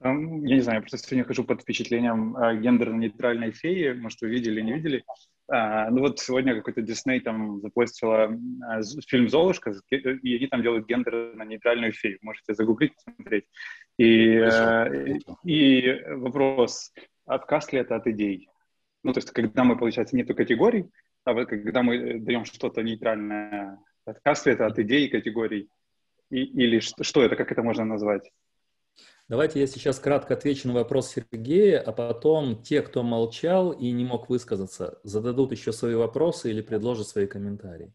Я не знаю, просто сегодня хожу под впечатлением а, гендерно-нейтральной феи. Может, вы видели, не видели? А, ну вот сегодня какой-то Дисней там запостила а, фильм «Золушка», и они там делают гендерно-нейтральную фею. Можете загуглить, посмотреть. И, и вопрос, отказ ли это от идей? Ну, то есть, когда мы, получается, нету категорий, а вот когда мы даем что-то нейтральное, отказ ли это от идей и категорий? И, или что, что это, как это можно назвать? Давайте я сейчас кратко отвечу на вопрос Сергея, а потом те, кто молчал и не мог высказаться, зададут еще свои вопросы или предложат свои комментарии.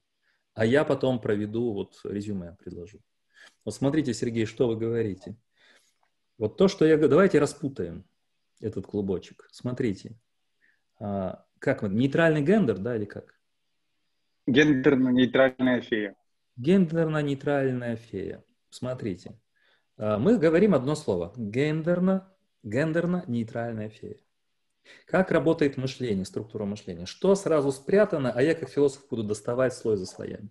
А я потом проведу, вот резюме предложу. Вот смотрите, Сергей, что вы говорите. Вот то, что я говорю, давайте распутаем этот клубочек. Смотрите, а, как мы, нейтральный гендер, да, или как? Гендерно-нейтральная фея. Гендерно-нейтральная фея. Смотрите, мы говорим одно слово. Гендерно, гендерно-нейтральная фея. Как работает мышление, структура мышления? Что сразу спрятано, а я как философ буду доставать слой за слоями.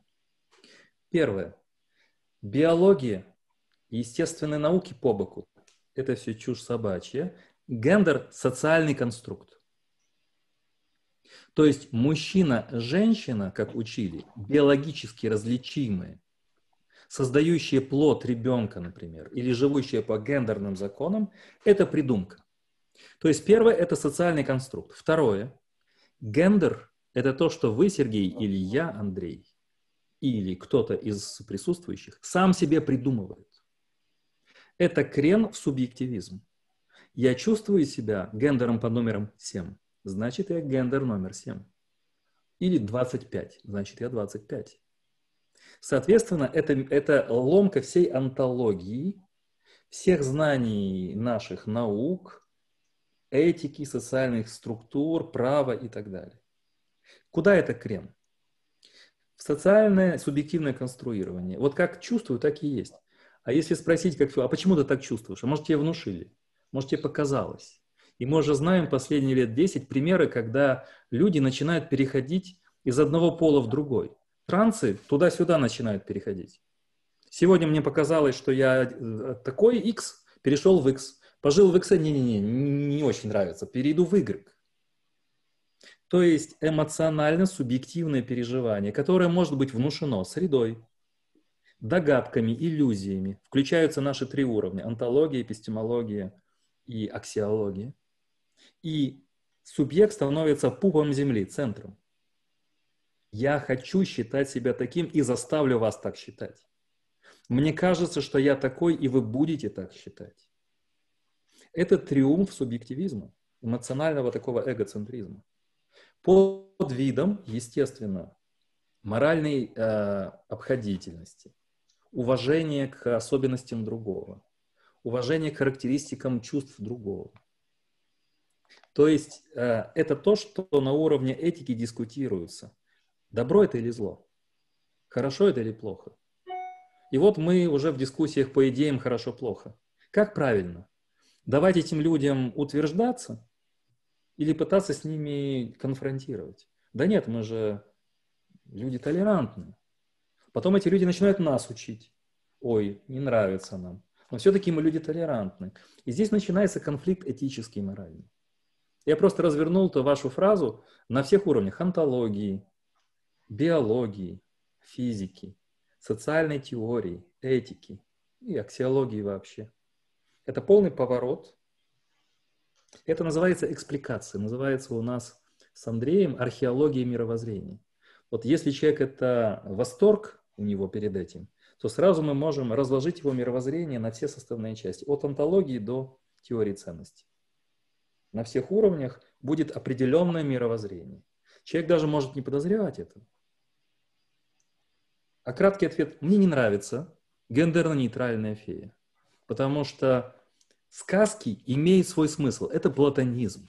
Первое. Биология естественные науки по боку. Это все чушь собачья. Гендер – социальный конструкт. То есть мужчина-женщина, как учили, биологически различимые – создающие плод ребенка, например, или живущие по гендерным законам, это придумка. То есть первое – это социальный конструкт. Второе – гендер – это то, что вы, Сергей, или я, Андрей, или кто-то из присутствующих сам себе придумывает. Это крен в субъективизм. Я чувствую себя гендером под номером 7, значит, я гендер номер 7. Или 25, значит, я 25. Соответственно, это, это ломка всей антологии, всех знаний наших наук, этики, социальных структур, права и так далее. Куда это крем? В социальное субъективное конструирование. Вот как чувствую, так и есть. А если спросить, как, а почему ты так чувствуешь? А может, тебе внушили? Может, тебе показалось? И мы уже знаем последние лет 10 примеры, когда люди начинают переходить из одного пола в другой. Трансы туда-сюда начинают переходить. Сегодня мне показалось, что я э, такой X перешел в X. Пожил в X, не-не-не, не очень нравится, перейду в Y. То есть эмоционально-субъективное переживание, которое может быть внушено средой, догадками, иллюзиями. Включаются наши три уровня – онтология, эпистемология и аксиология. И субъект становится пупом Земли, центром. Я хочу считать себя таким и заставлю вас так считать. Мне кажется, что я такой, и вы будете так считать. Это триумф субъективизма, эмоционального такого эгоцентризма. Под видом, естественно, моральной э, обходительности, уважения к особенностям другого, уважения к характеристикам чувств другого. То есть э, это то, что на уровне этики дискутируется. Добро это или зло? Хорошо это или плохо? И вот мы уже в дискуссиях по идеям хорошо-плохо. Как правильно? Давать этим людям утверждаться или пытаться с ними конфронтировать? Да нет, мы же люди толерантные. Потом эти люди начинают нас учить. Ой, не нравится нам. Но все-таки мы люди толерантны. И здесь начинается конфликт этический и моральный. Я просто развернул эту вашу фразу на всех уровнях. Антологии, биологии, физики, социальной теории, этики и аксиологии вообще. Это полный поворот. Это называется экспликация. Называется у нас с Андреем археология мировоззрения. Вот если человек это восторг у него перед этим, то сразу мы можем разложить его мировоззрение на все составные части, от антологии до теории ценностей. На всех уровнях будет определенное мировоззрение. Человек даже может не подозревать этого. А краткий ответ – мне не нравится гендерно-нейтральная фея, потому что сказки имеют свой смысл. Это платонизм.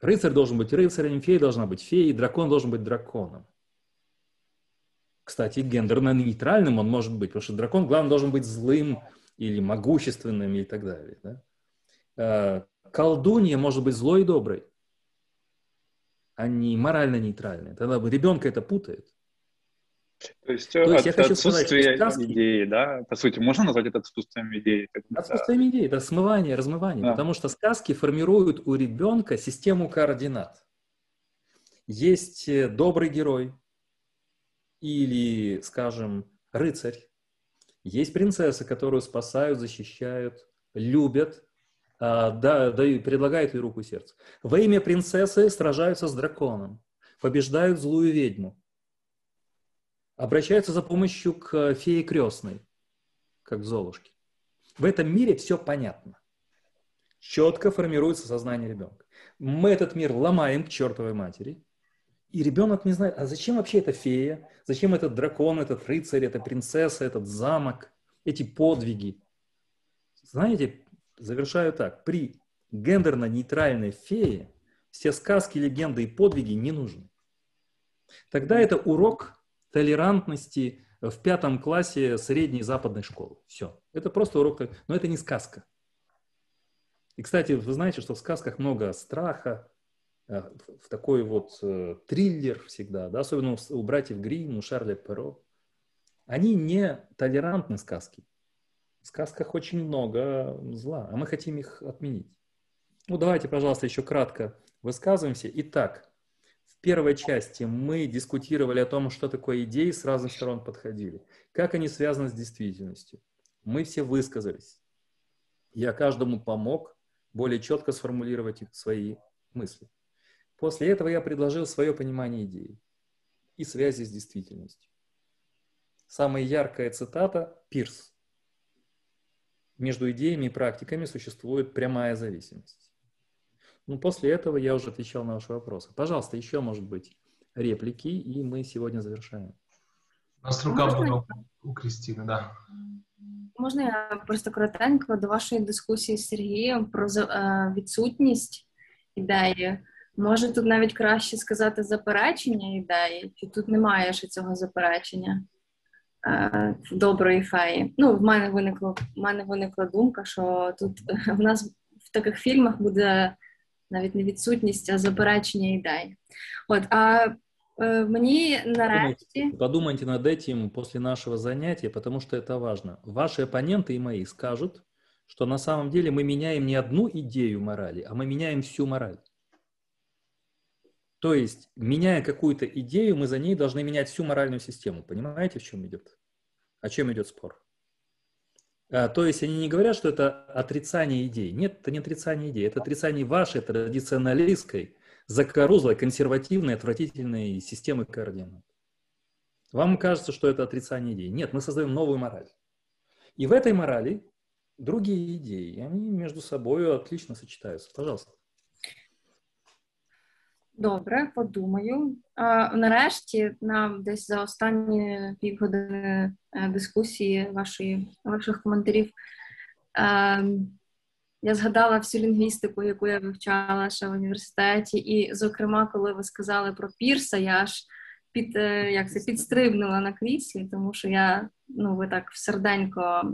Рыцарь должен быть рыцарем, фея должна быть феей, дракон должен быть драконом. Кстати, гендерно-нейтральным он может быть, потому что дракон, главное, должен быть злым или могущественным и так далее. Да? А, колдунья может быть злой и доброй, а не морально нейтральной. Тогда ребенка это путает. То есть, То есть от, я хочу отсутствие сказать, сказки... идеи, да? По сути, можно назвать это отсутствием идеи? Отсутствием идеи, это смывание, размывание. Да. Потому что сказки формируют у ребенка систему координат. Есть э, добрый герой или, скажем, рыцарь. Есть принцессы, которую спасают, защищают, любят, а, да, дают, предлагают ей руку и сердце. Во имя принцессы сражаются с драконом, побеждают злую ведьму обращаются за помощью к фее крестной, как в Золушке. В этом мире все понятно. Четко формируется сознание ребенка. Мы этот мир ломаем к чертовой матери, и ребенок не знает, а зачем вообще эта фея, зачем этот дракон, этот рыцарь, эта принцесса, этот замок, эти подвиги. Знаете, завершаю так. При гендерно-нейтральной фее все сказки, легенды и подвиги не нужны. Тогда это урок толерантности в пятом классе средней западной школы. Все. Это просто урок, но это не сказка. И, кстати, вы знаете, что в сказках много страха, э, в такой вот э, триллер всегда, да, особенно у братьев Грин, у Шарля Перо. Они не толерантны сказки. В сказках очень много зла, а мы хотим их отменить. Ну, давайте, пожалуйста, еще кратко высказываемся. Итак, первой части мы дискутировали о том, что такое идеи, с разных сторон подходили. Как они связаны с действительностью. Мы все высказались. Я каждому помог более четко сформулировать свои мысли. После этого я предложил свое понимание идеи и связи с действительностью. Самая яркая цитата – Пирс. Между идеями и практиками существует прямая зависимость. Ну, после этого я уже отвечал на ваши вопросы. Пожалуйста, еще, может быть, реплики, и мы сегодня завершаем. У нас рука была у Кристины, да. можна я просто коротенько до вашої дискусії з Сергієм про е, відсутність ідеї? Може тут навіть краще сказати заперечення ідеї, чи тут немає ще цього заперечення е, доброї феї? Ну, в мене виникло в мене виникла думка, що тут (laughs) в нас в таких фільмах буде навіть не відсутність, а заперечення ідей. От, а э, мне нарешті... Подумайте над этим после нашего занятия, потому что это важно. Ваши оппоненты и мои скажут, что на самом деле мы меняем не одну идею морали, а мы меняем всю мораль. То есть, меняя какую-то идею, мы за ней должны менять всю моральную систему. Понимаете, в чем идет? О чем идет спор? А, то есть они не говорят, что это отрицание идей. Нет, это не отрицание идей, это отрицание вашей традиционалистской, закорузлой, консервативной, отвратительной системы координат. Вам кажется, что это отрицание идей. Нет, мы создаем новую мораль. И в этой морали другие идеи, и они между собой отлично сочетаются. Пожалуйста. Добре, подумаю. А, Нарешті, нам десь за останні півгодини е, дискусії вашої, ваших коментарів. А, я згадала всю лінгвістику, яку я вивчала ще в університеті, і, зокрема, коли ви сказали про Пірса, я аж під е, як це підстрибнула на кріслі, тому що я ну ви так серденько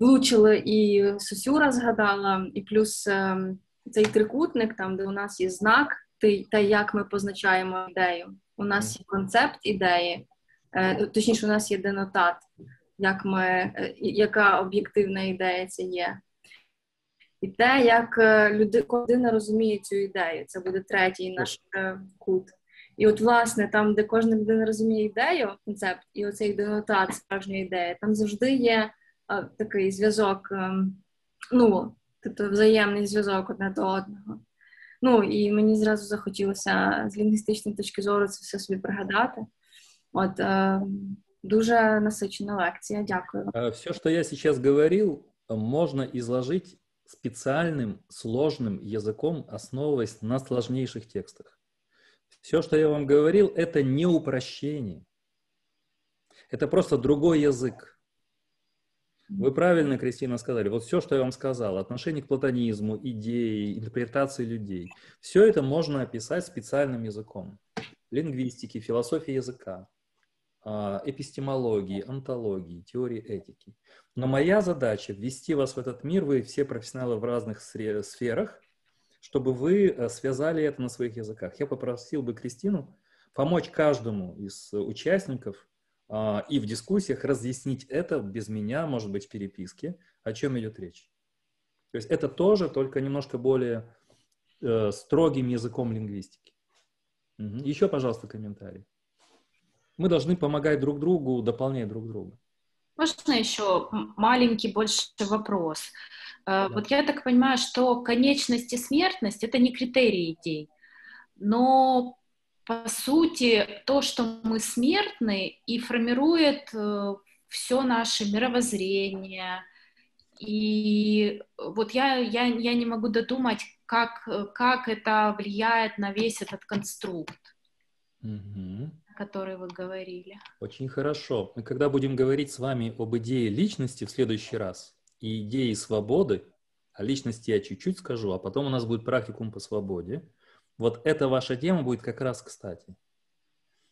влучили і Сосюра згадала, і плюс ем, цей трикутник, там де у нас є знак, та як ми позначаємо ідею. У нас є концепт ідеї, е, точніше, у нас є денотат, як ми, е, яка об'єктивна ідея це є. І те, як е, людина розуміє цю ідею, це буде третій наш кут. І от, власне, там, де кожна людина розуміє ідею, концепт, і оцей денотат справжньої ідеї, там завжди є а, такий зв'язок, а, ем, ну, тобто взаємний зв'язок одне до одного. Ну і мені зразу захотілося з лінгвістичної точки зору це все собі пригадати. От е, дуже насичена лекція. Дякую. Все, что я сейчас говорил, можно изложить специальным сложным языком, основываясь на сложнейших текстах. Все, что я вам говорил, это не упрощение. Это просто другой язык. Вы правильно, Кристина, сказали. Вот все, что я вам сказал, отношение к платонизму, идеи, интерпретации людей, все это можно описать специальным языком. Лингвистики, философии языка, а, эпистемологии, антологии, теории этики. Но моя задача ввести вас в этот мир, вы все профессионалы в разных сферах, чтобы вы э, связали это на своих языках. Я попросил бы Кристину помочь каждому из участников а, и в дискуссиях разъяснить это без меня, может быть, в переписке, о чем идет речь. То есть это тоже, только немножко более э, строгим языком лингвистики. Угу. Еще, пожалуйста, комментарий. Мы должны помогать друг другу, дополнять друг друга. Можно еще маленький больше вопрос? Э, да. Вот я так понимаю, что конечность и смертность — это не критерии идей, но по сути, то, что мы смертны, и формирует э, все наше мировоззрение. И вот я, я, я не могу додумать, как, как это влияет на весь этот конструкт, угу. о который вы говорили. Очень хорошо. Мы когда будем говорить с вами об идее личности в следующий раз и идее свободы, о личности я чуть-чуть скажу, а потом у нас будет практикум по свободе – вот эта ваша тема будет как раз кстати.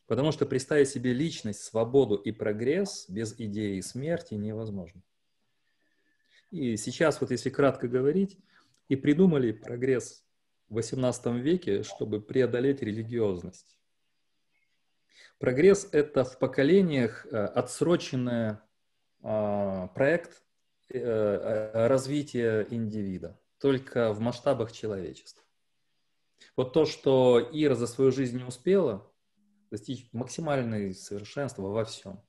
Потому что представить себе личность, свободу и прогресс без идеи смерти невозможно. И сейчас, вот если кратко говорить, и придумали прогресс в XVIII веке, чтобы преодолеть религиозность. Прогресс – это в поколениях э, отсроченный а, проект э, э, развития индивида, только в масштабах человечества. Вот то, что Ира за свою жизнь не успела достичь максимальной совершенства во всем,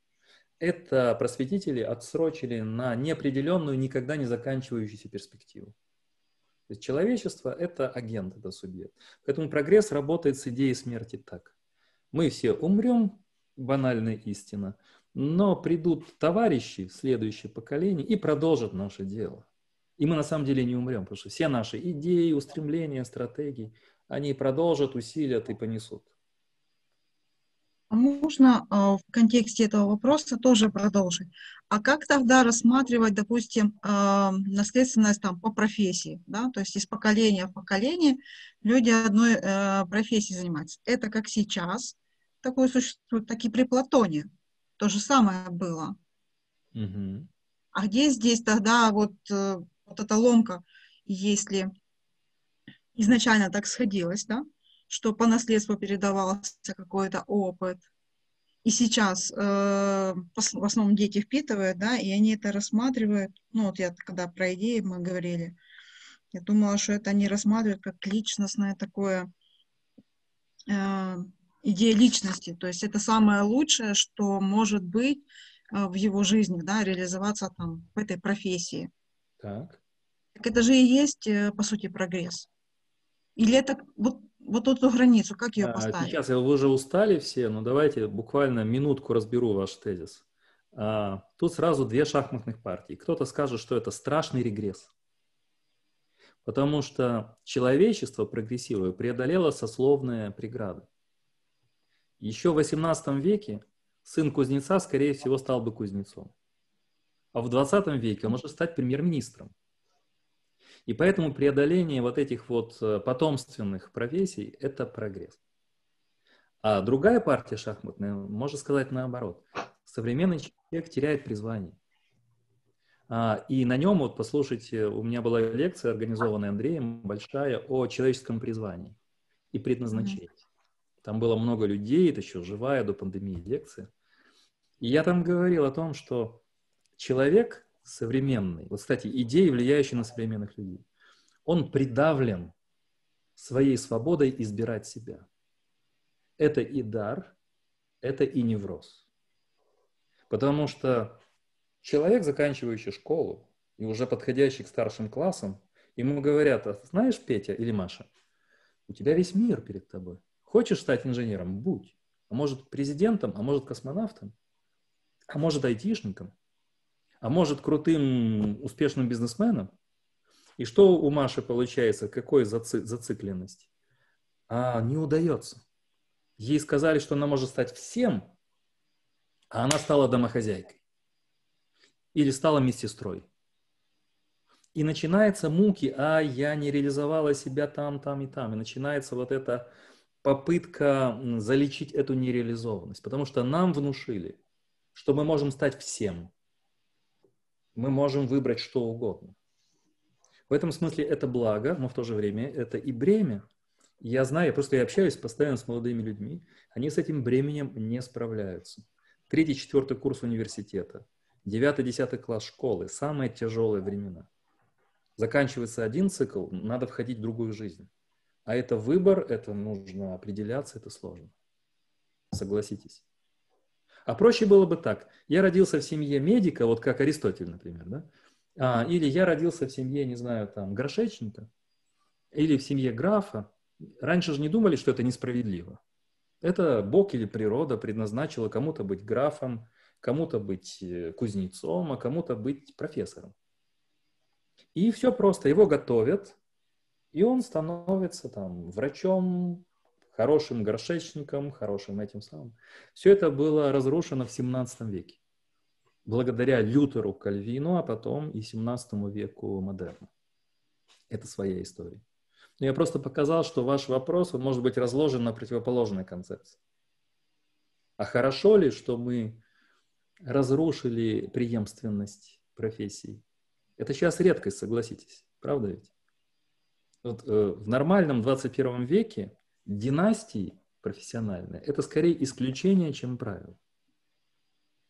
это просветители отсрочили на неопределенную, никогда не заканчивающуюся перспективу. То есть человечество – это агент, это субъект. Поэтому прогресс работает с идеей смерти так. Мы все умрем, банальная истина, но придут товарищи, следующее поколение, и продолжат наше дело. И мы на самом деле не умрем, потому что все наши идеи, устремления, стратегии – они продолжат, усилят и понесут. А можно а, в контексте этого вопроса тоже продолжить? А как тогда рассматривать, допустим, а, наследственность там по профессии, да, то есть из поколения в поколение люди одной э, профессией занимаются? Это как сейчас, такое существует, так и при Платоне. То же самое было. Мгм. А где здесь тогда вот, э, вот эта ломка, если изначально так сходилось, да, что по наследству передавался какой-то опыт, и сейчас э, в основном дети впитывают, да, и они это рассматривают, ну вот я когда про идеи мы говорили, я думала, что это они рассматривают как личностное такое, э, идея личности, то есть это самое лучшее, что может быть э, в его жизни, да, реализоваться там в этой профессии. Так. Так это же и есть, э, по сути, прогресс. Или это вот, вот эту границу, как ее А, поставить? Сейчас вы уже устали все, но давайте буквально минутку разберу ваш тезис. А, Тут сразу две шахматных партии. Кто-то скажет, что это страшный регресс. Потому что человечество, прогрессируя, преодолело сословные преграды. Еще в XVIII веке сын кузнеца, скорее всего, стал бы кузнецом. А в 20 веке он может стать премьер-министром. И поэтому преодоление вот этих вот э, потомственных профессий – это прогресс. А другая партия шахматная может сказать наоборот. Современный человек теряет призвание. А, и на нем, вот послушайте, у меня была лекция, организованная Андреем, большая, о человеческом призвании и предназначении. Там было много людей, это еще живая до пандемии лекция. И я там говорил о том, что человек современный, вот, кстати, идеи, влияющие на современных людей, он придавлен своей свободой избирать себя. Это и дар, это и невроз. Потому что человек, заканчивающий школу и уже подходящий к старшим классам, ему говорят, а знаешь, Петя или Маша, у тебя весь мир перед тобой. Хочешь стать инженером? Будь. А может президентом, а может космонавтом, а может айтишником, а может крутым успешным бизнесменом. И что у Маши получается? Какой заци- зацикленность? А не удается. Ей сказали, что она может стать всем, а она стала домохозяйкой. Или стала медсестрой. И начинается муки, а я не реализовала себя там, там и там. И начинается вот эта попытка залечить эту нереализованность. Потому что нам внушили, что мы можем стать всем. Мы можем выбрать что угодно. В этом смысле это благо, но в то же время это и бремя. Я знаю, я просто я общаюсь постоянно с молодыми людьми, они с этим бременем не справляются. Третий, четвертый курс университета, девятый, десятый класс школы – самые тяжелые времена. Заканчивается один цикл, надо входить в другую жизнь. А это выбор, это нужно определяться, это сложно. Согласитесь. А проще было бы так. Я родился в семье медика, вот как Аристотель, например, да? А, или я родился в семье, не знаю, там, горшечника, или в семье графа. Раньше же не думали, что это несправедливо. Это Бог или природа предназначила кому-то быть графом, кому-то быть э, кузнецом, а кому-то быть профессором. И все просто. Его готовят, и он становится там врачом, хорошим горшечником, хорошим этим самым. Все это было разрушено в 17 веке. Благодаря Лютеру, Кальвину, а потом и 17 веку модерна. Это своя история. Но я просто показал, что ваш вопрос он может быть разложен на противоположной концепции. А хорошо ли, что мы разрушили преемственность профессий? Это сейчас редкость, согласитесь. Правда ведь? Вот, э, в нормальном 21 веке династии профессиональные – это скорее исключение, чем правило.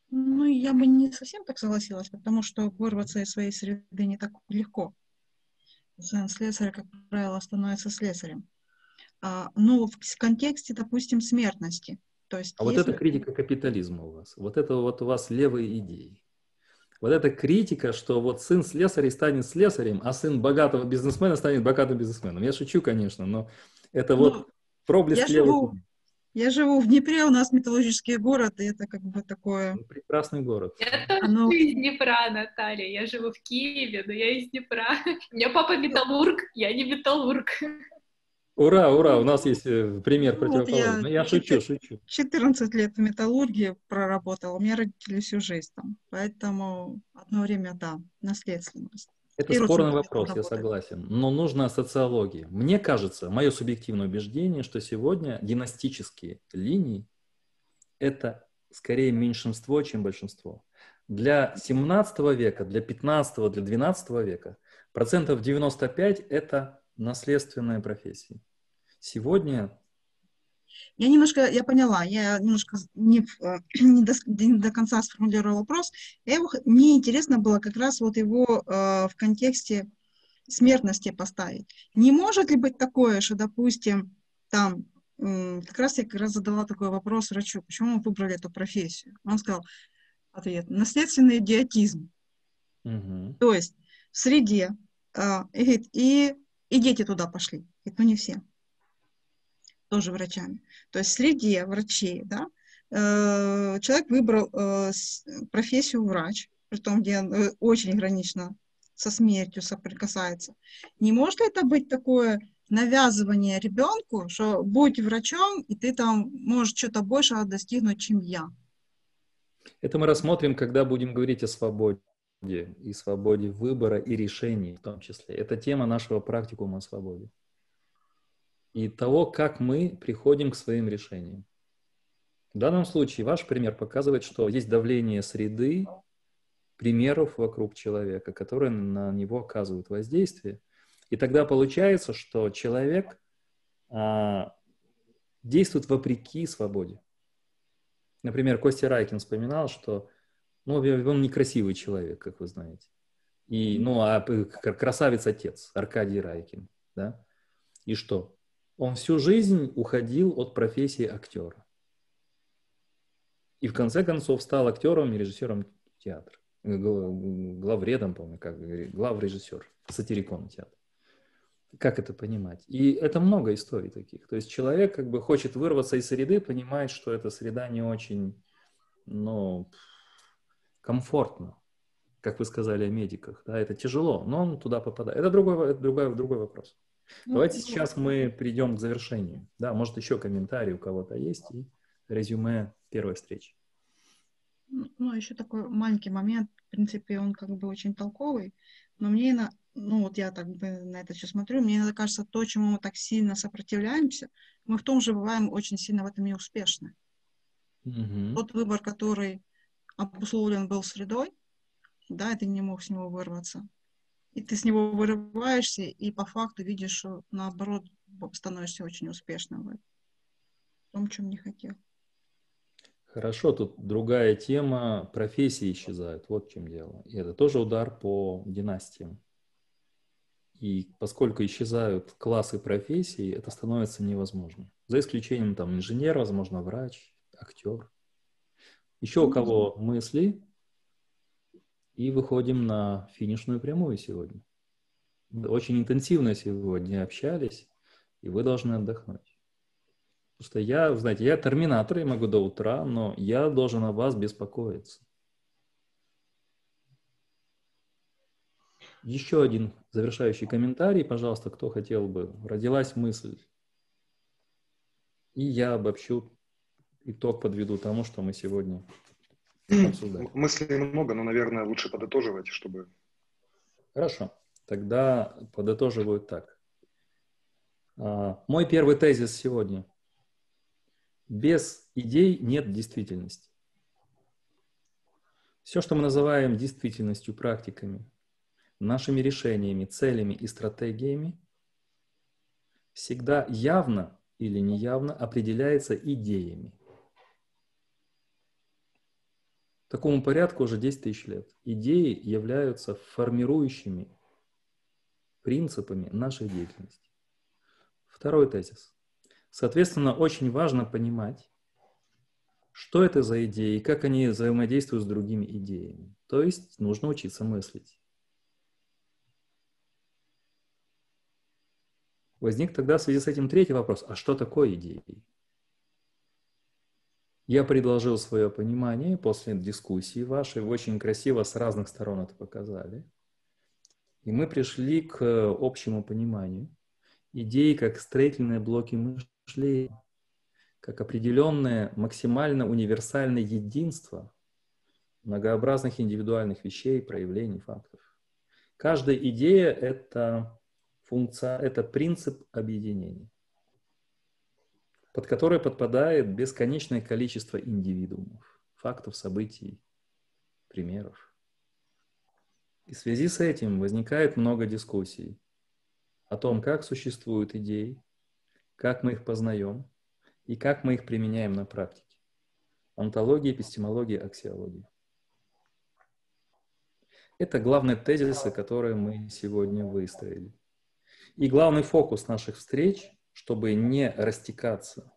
Ну, я бы не совсем так согласилась, потому что вырваться из своей среды не так легко. Сын слесаря, как правило, становится слесарем. А, ну, в контексте, допустим, смертности. То есть, А вот если- это критика капитализма у вас. Вот это вот у вас левые идеи. Вот эта критика, что вот сын слесаря станет слесарем, а сын богатого бизнесмена станет богатым бизнесменом. Я шучу, конечно, но это Ну, вот проблеск я живу-. Я живу в Днепре, у нас металлургический город, и это как бы такое... Прекрасный город. Я тоже Оно- из Днепра, Наталья. Я живу в Киеве, но я из Днепра. У меня папа металлург, я не металлург. Ура, ура, у нас есть э, пример Ну, вот противоположный. я Ну, я шучу, шучу. 14 лет в металлургии проработала, у меня родители всю жизнь там, поэтому одно время, да, наследственность. Это спорный вопрос, я согласен. Но нужна социология. Мне кажется, мое субъективное убеждение, что сегодня династические линии – это скорее меньшинство, чем большинство. Для 17 века, для 15, для 12 века процентов 95 – это наследственные профессии. Сегодня Я немножко, я поняла, я немножко не, э, (clears throat) не, до, не до конца сформулировала вопрос. Я его, мне интересно было как раз вот его э, в контексте смертности поставить. Не может ли быть такое, что, допустим, там, м, как раз я как раз задала такой вопрос врачу, почему вы выбрали эту профессию? Он сказал, ответ, наследственный идиотизм. Мгм. То есть в среде, а, и, и, и дети туда пошли. Говорит, ну не все. Тоже врачами. То есть в среде врачей, да, э, человек выбрал э, профессию врач, при том, где он э, очень гранично со смертью соприкасается. Не может ли это быть такое навязывание ребенку, что будь врачом, и ты там можешь что-то большего достигнуть, чем я? Это мы рассмотрим, когда будем говорить о свободе и свободе выбора и решений в том числе. Это тема нашего практикума о свободе. И того, как мы приходим к своим решениям. В данном случае ваш пример показывает, что есть давление среды, примеров вокруг человека, которые на него оказывают воздействие. И тогда получается, что человек а, действует вопреки свободе. Например, Костя Райкин вспоминал, что ну, он некрасивый человек, как вы знаете. И, ну, а п- к- красавец-отец Аркадий Райкин, да? И что? Он всю жизнь уходил от профессии актера. И в конце концов стал актером и режиссером театра. Гла- Главредом, помню, как главрежиссер, сатирикон театра. Как это понимать? И это много историй таких. То есть человек как бы хочет вырваться из среды, понимает, что эта среда не очень, ну, комфортна. Как вы сказали о медиках, да, это тяжело, но он туда попадает. Это другой, это другой, другой вопрос. Ну, Давайте сейчас мы перейдем к завершению. Да, может еще комментарий у кого-то есть и резюме первой встречи. Ну, ну, еще такой маленький момент. В принципе, он как бы очень толковый, но мне, на, ну, вот я так бы на это сейчас смотрю, мне иногда кажется, то, чему мы так сильно сопротивляемся, мы в том же бываем очень сильно в этом и успешны. Мгм. Тот выбор, который обусловлен был средой, да, и ты не мог с него вырваться. И ты с него вырываешься, и по факту видишь, что наоборот становишься очень успешным в том, чем не хотел. Хорошо, тут другая тема, профессии исчезают, вот в чем дело. И это тоже удар по династиям. И поскольку исчезают классы профессий, это становится невозможно. За исключением там инженер, возможно, врач, актер. Еще у кого мысли? И выходим на финишную прямую сегодня. Очень интенсивно сегодня общались, и вы должны отдохнуть. Потому что я, знаете, я терминатор, я могу до утра, но я должен о вас беспокоиться. Еще один завершающий комментарий, пожалуйста, кто хотел бы. Родилась мысль. И я обобщу, итог подведу тому, что мы сегодня обсуждали. М- Мыслей много, но, наверное, лучше подытоживать, чтобы... Хорошо, тогда подытоживаю так. А, Мой первый тезис сегодня. Без идей нет действительности. Все, что мы называем действительностью, практиками, нашими решениями, целями и стратегиями, всегда явно или неявно определяется идеями. Такому порядку уже 10 тысяч лет. Идеи являются формирующими принципами нашей деятельности. Второй тезис. Соответственно, очень важно понимать, что это за идеи, как они взаимодействуют с другими идеями. То есть нужно учиться мыслить. Возник тогда в связи с этим третий вопрос. А что такое идеи? Я предложил свое понимание после дискуссии вашей. Вы очень красиво с разных сторон это показали. И мы пришли к общему пониманию. идеи как строительные блоки мышления, как определенное максимально универсальное единство многообразных индивидуальных вещей, проявлений, фактов. Каждая идея — это функция, это принцип объединения, под который подпадает бесконечное количество индивидуумов, фактов, событий, примеров. И в связи с этим возникает много дискуссий о том, как существуют идеи, как мы их познаем и как мы их применяем на практике. Онтология, эпистемология, аксиология. Это главные тезисы, которые мы сегодня выстроили. И главный фокус наших встреч, чтобы не растекаться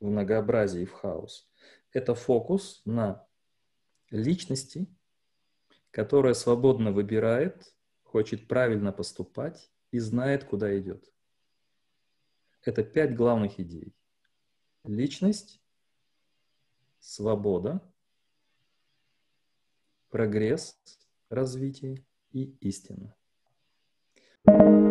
в многообразии в хаос, это фокус на личности, которая свободно выбирает, хочет правильно поступать и знает, куда идет. Это пять главных идей. Личность, свобода, прогресс, развитие и истина. thank you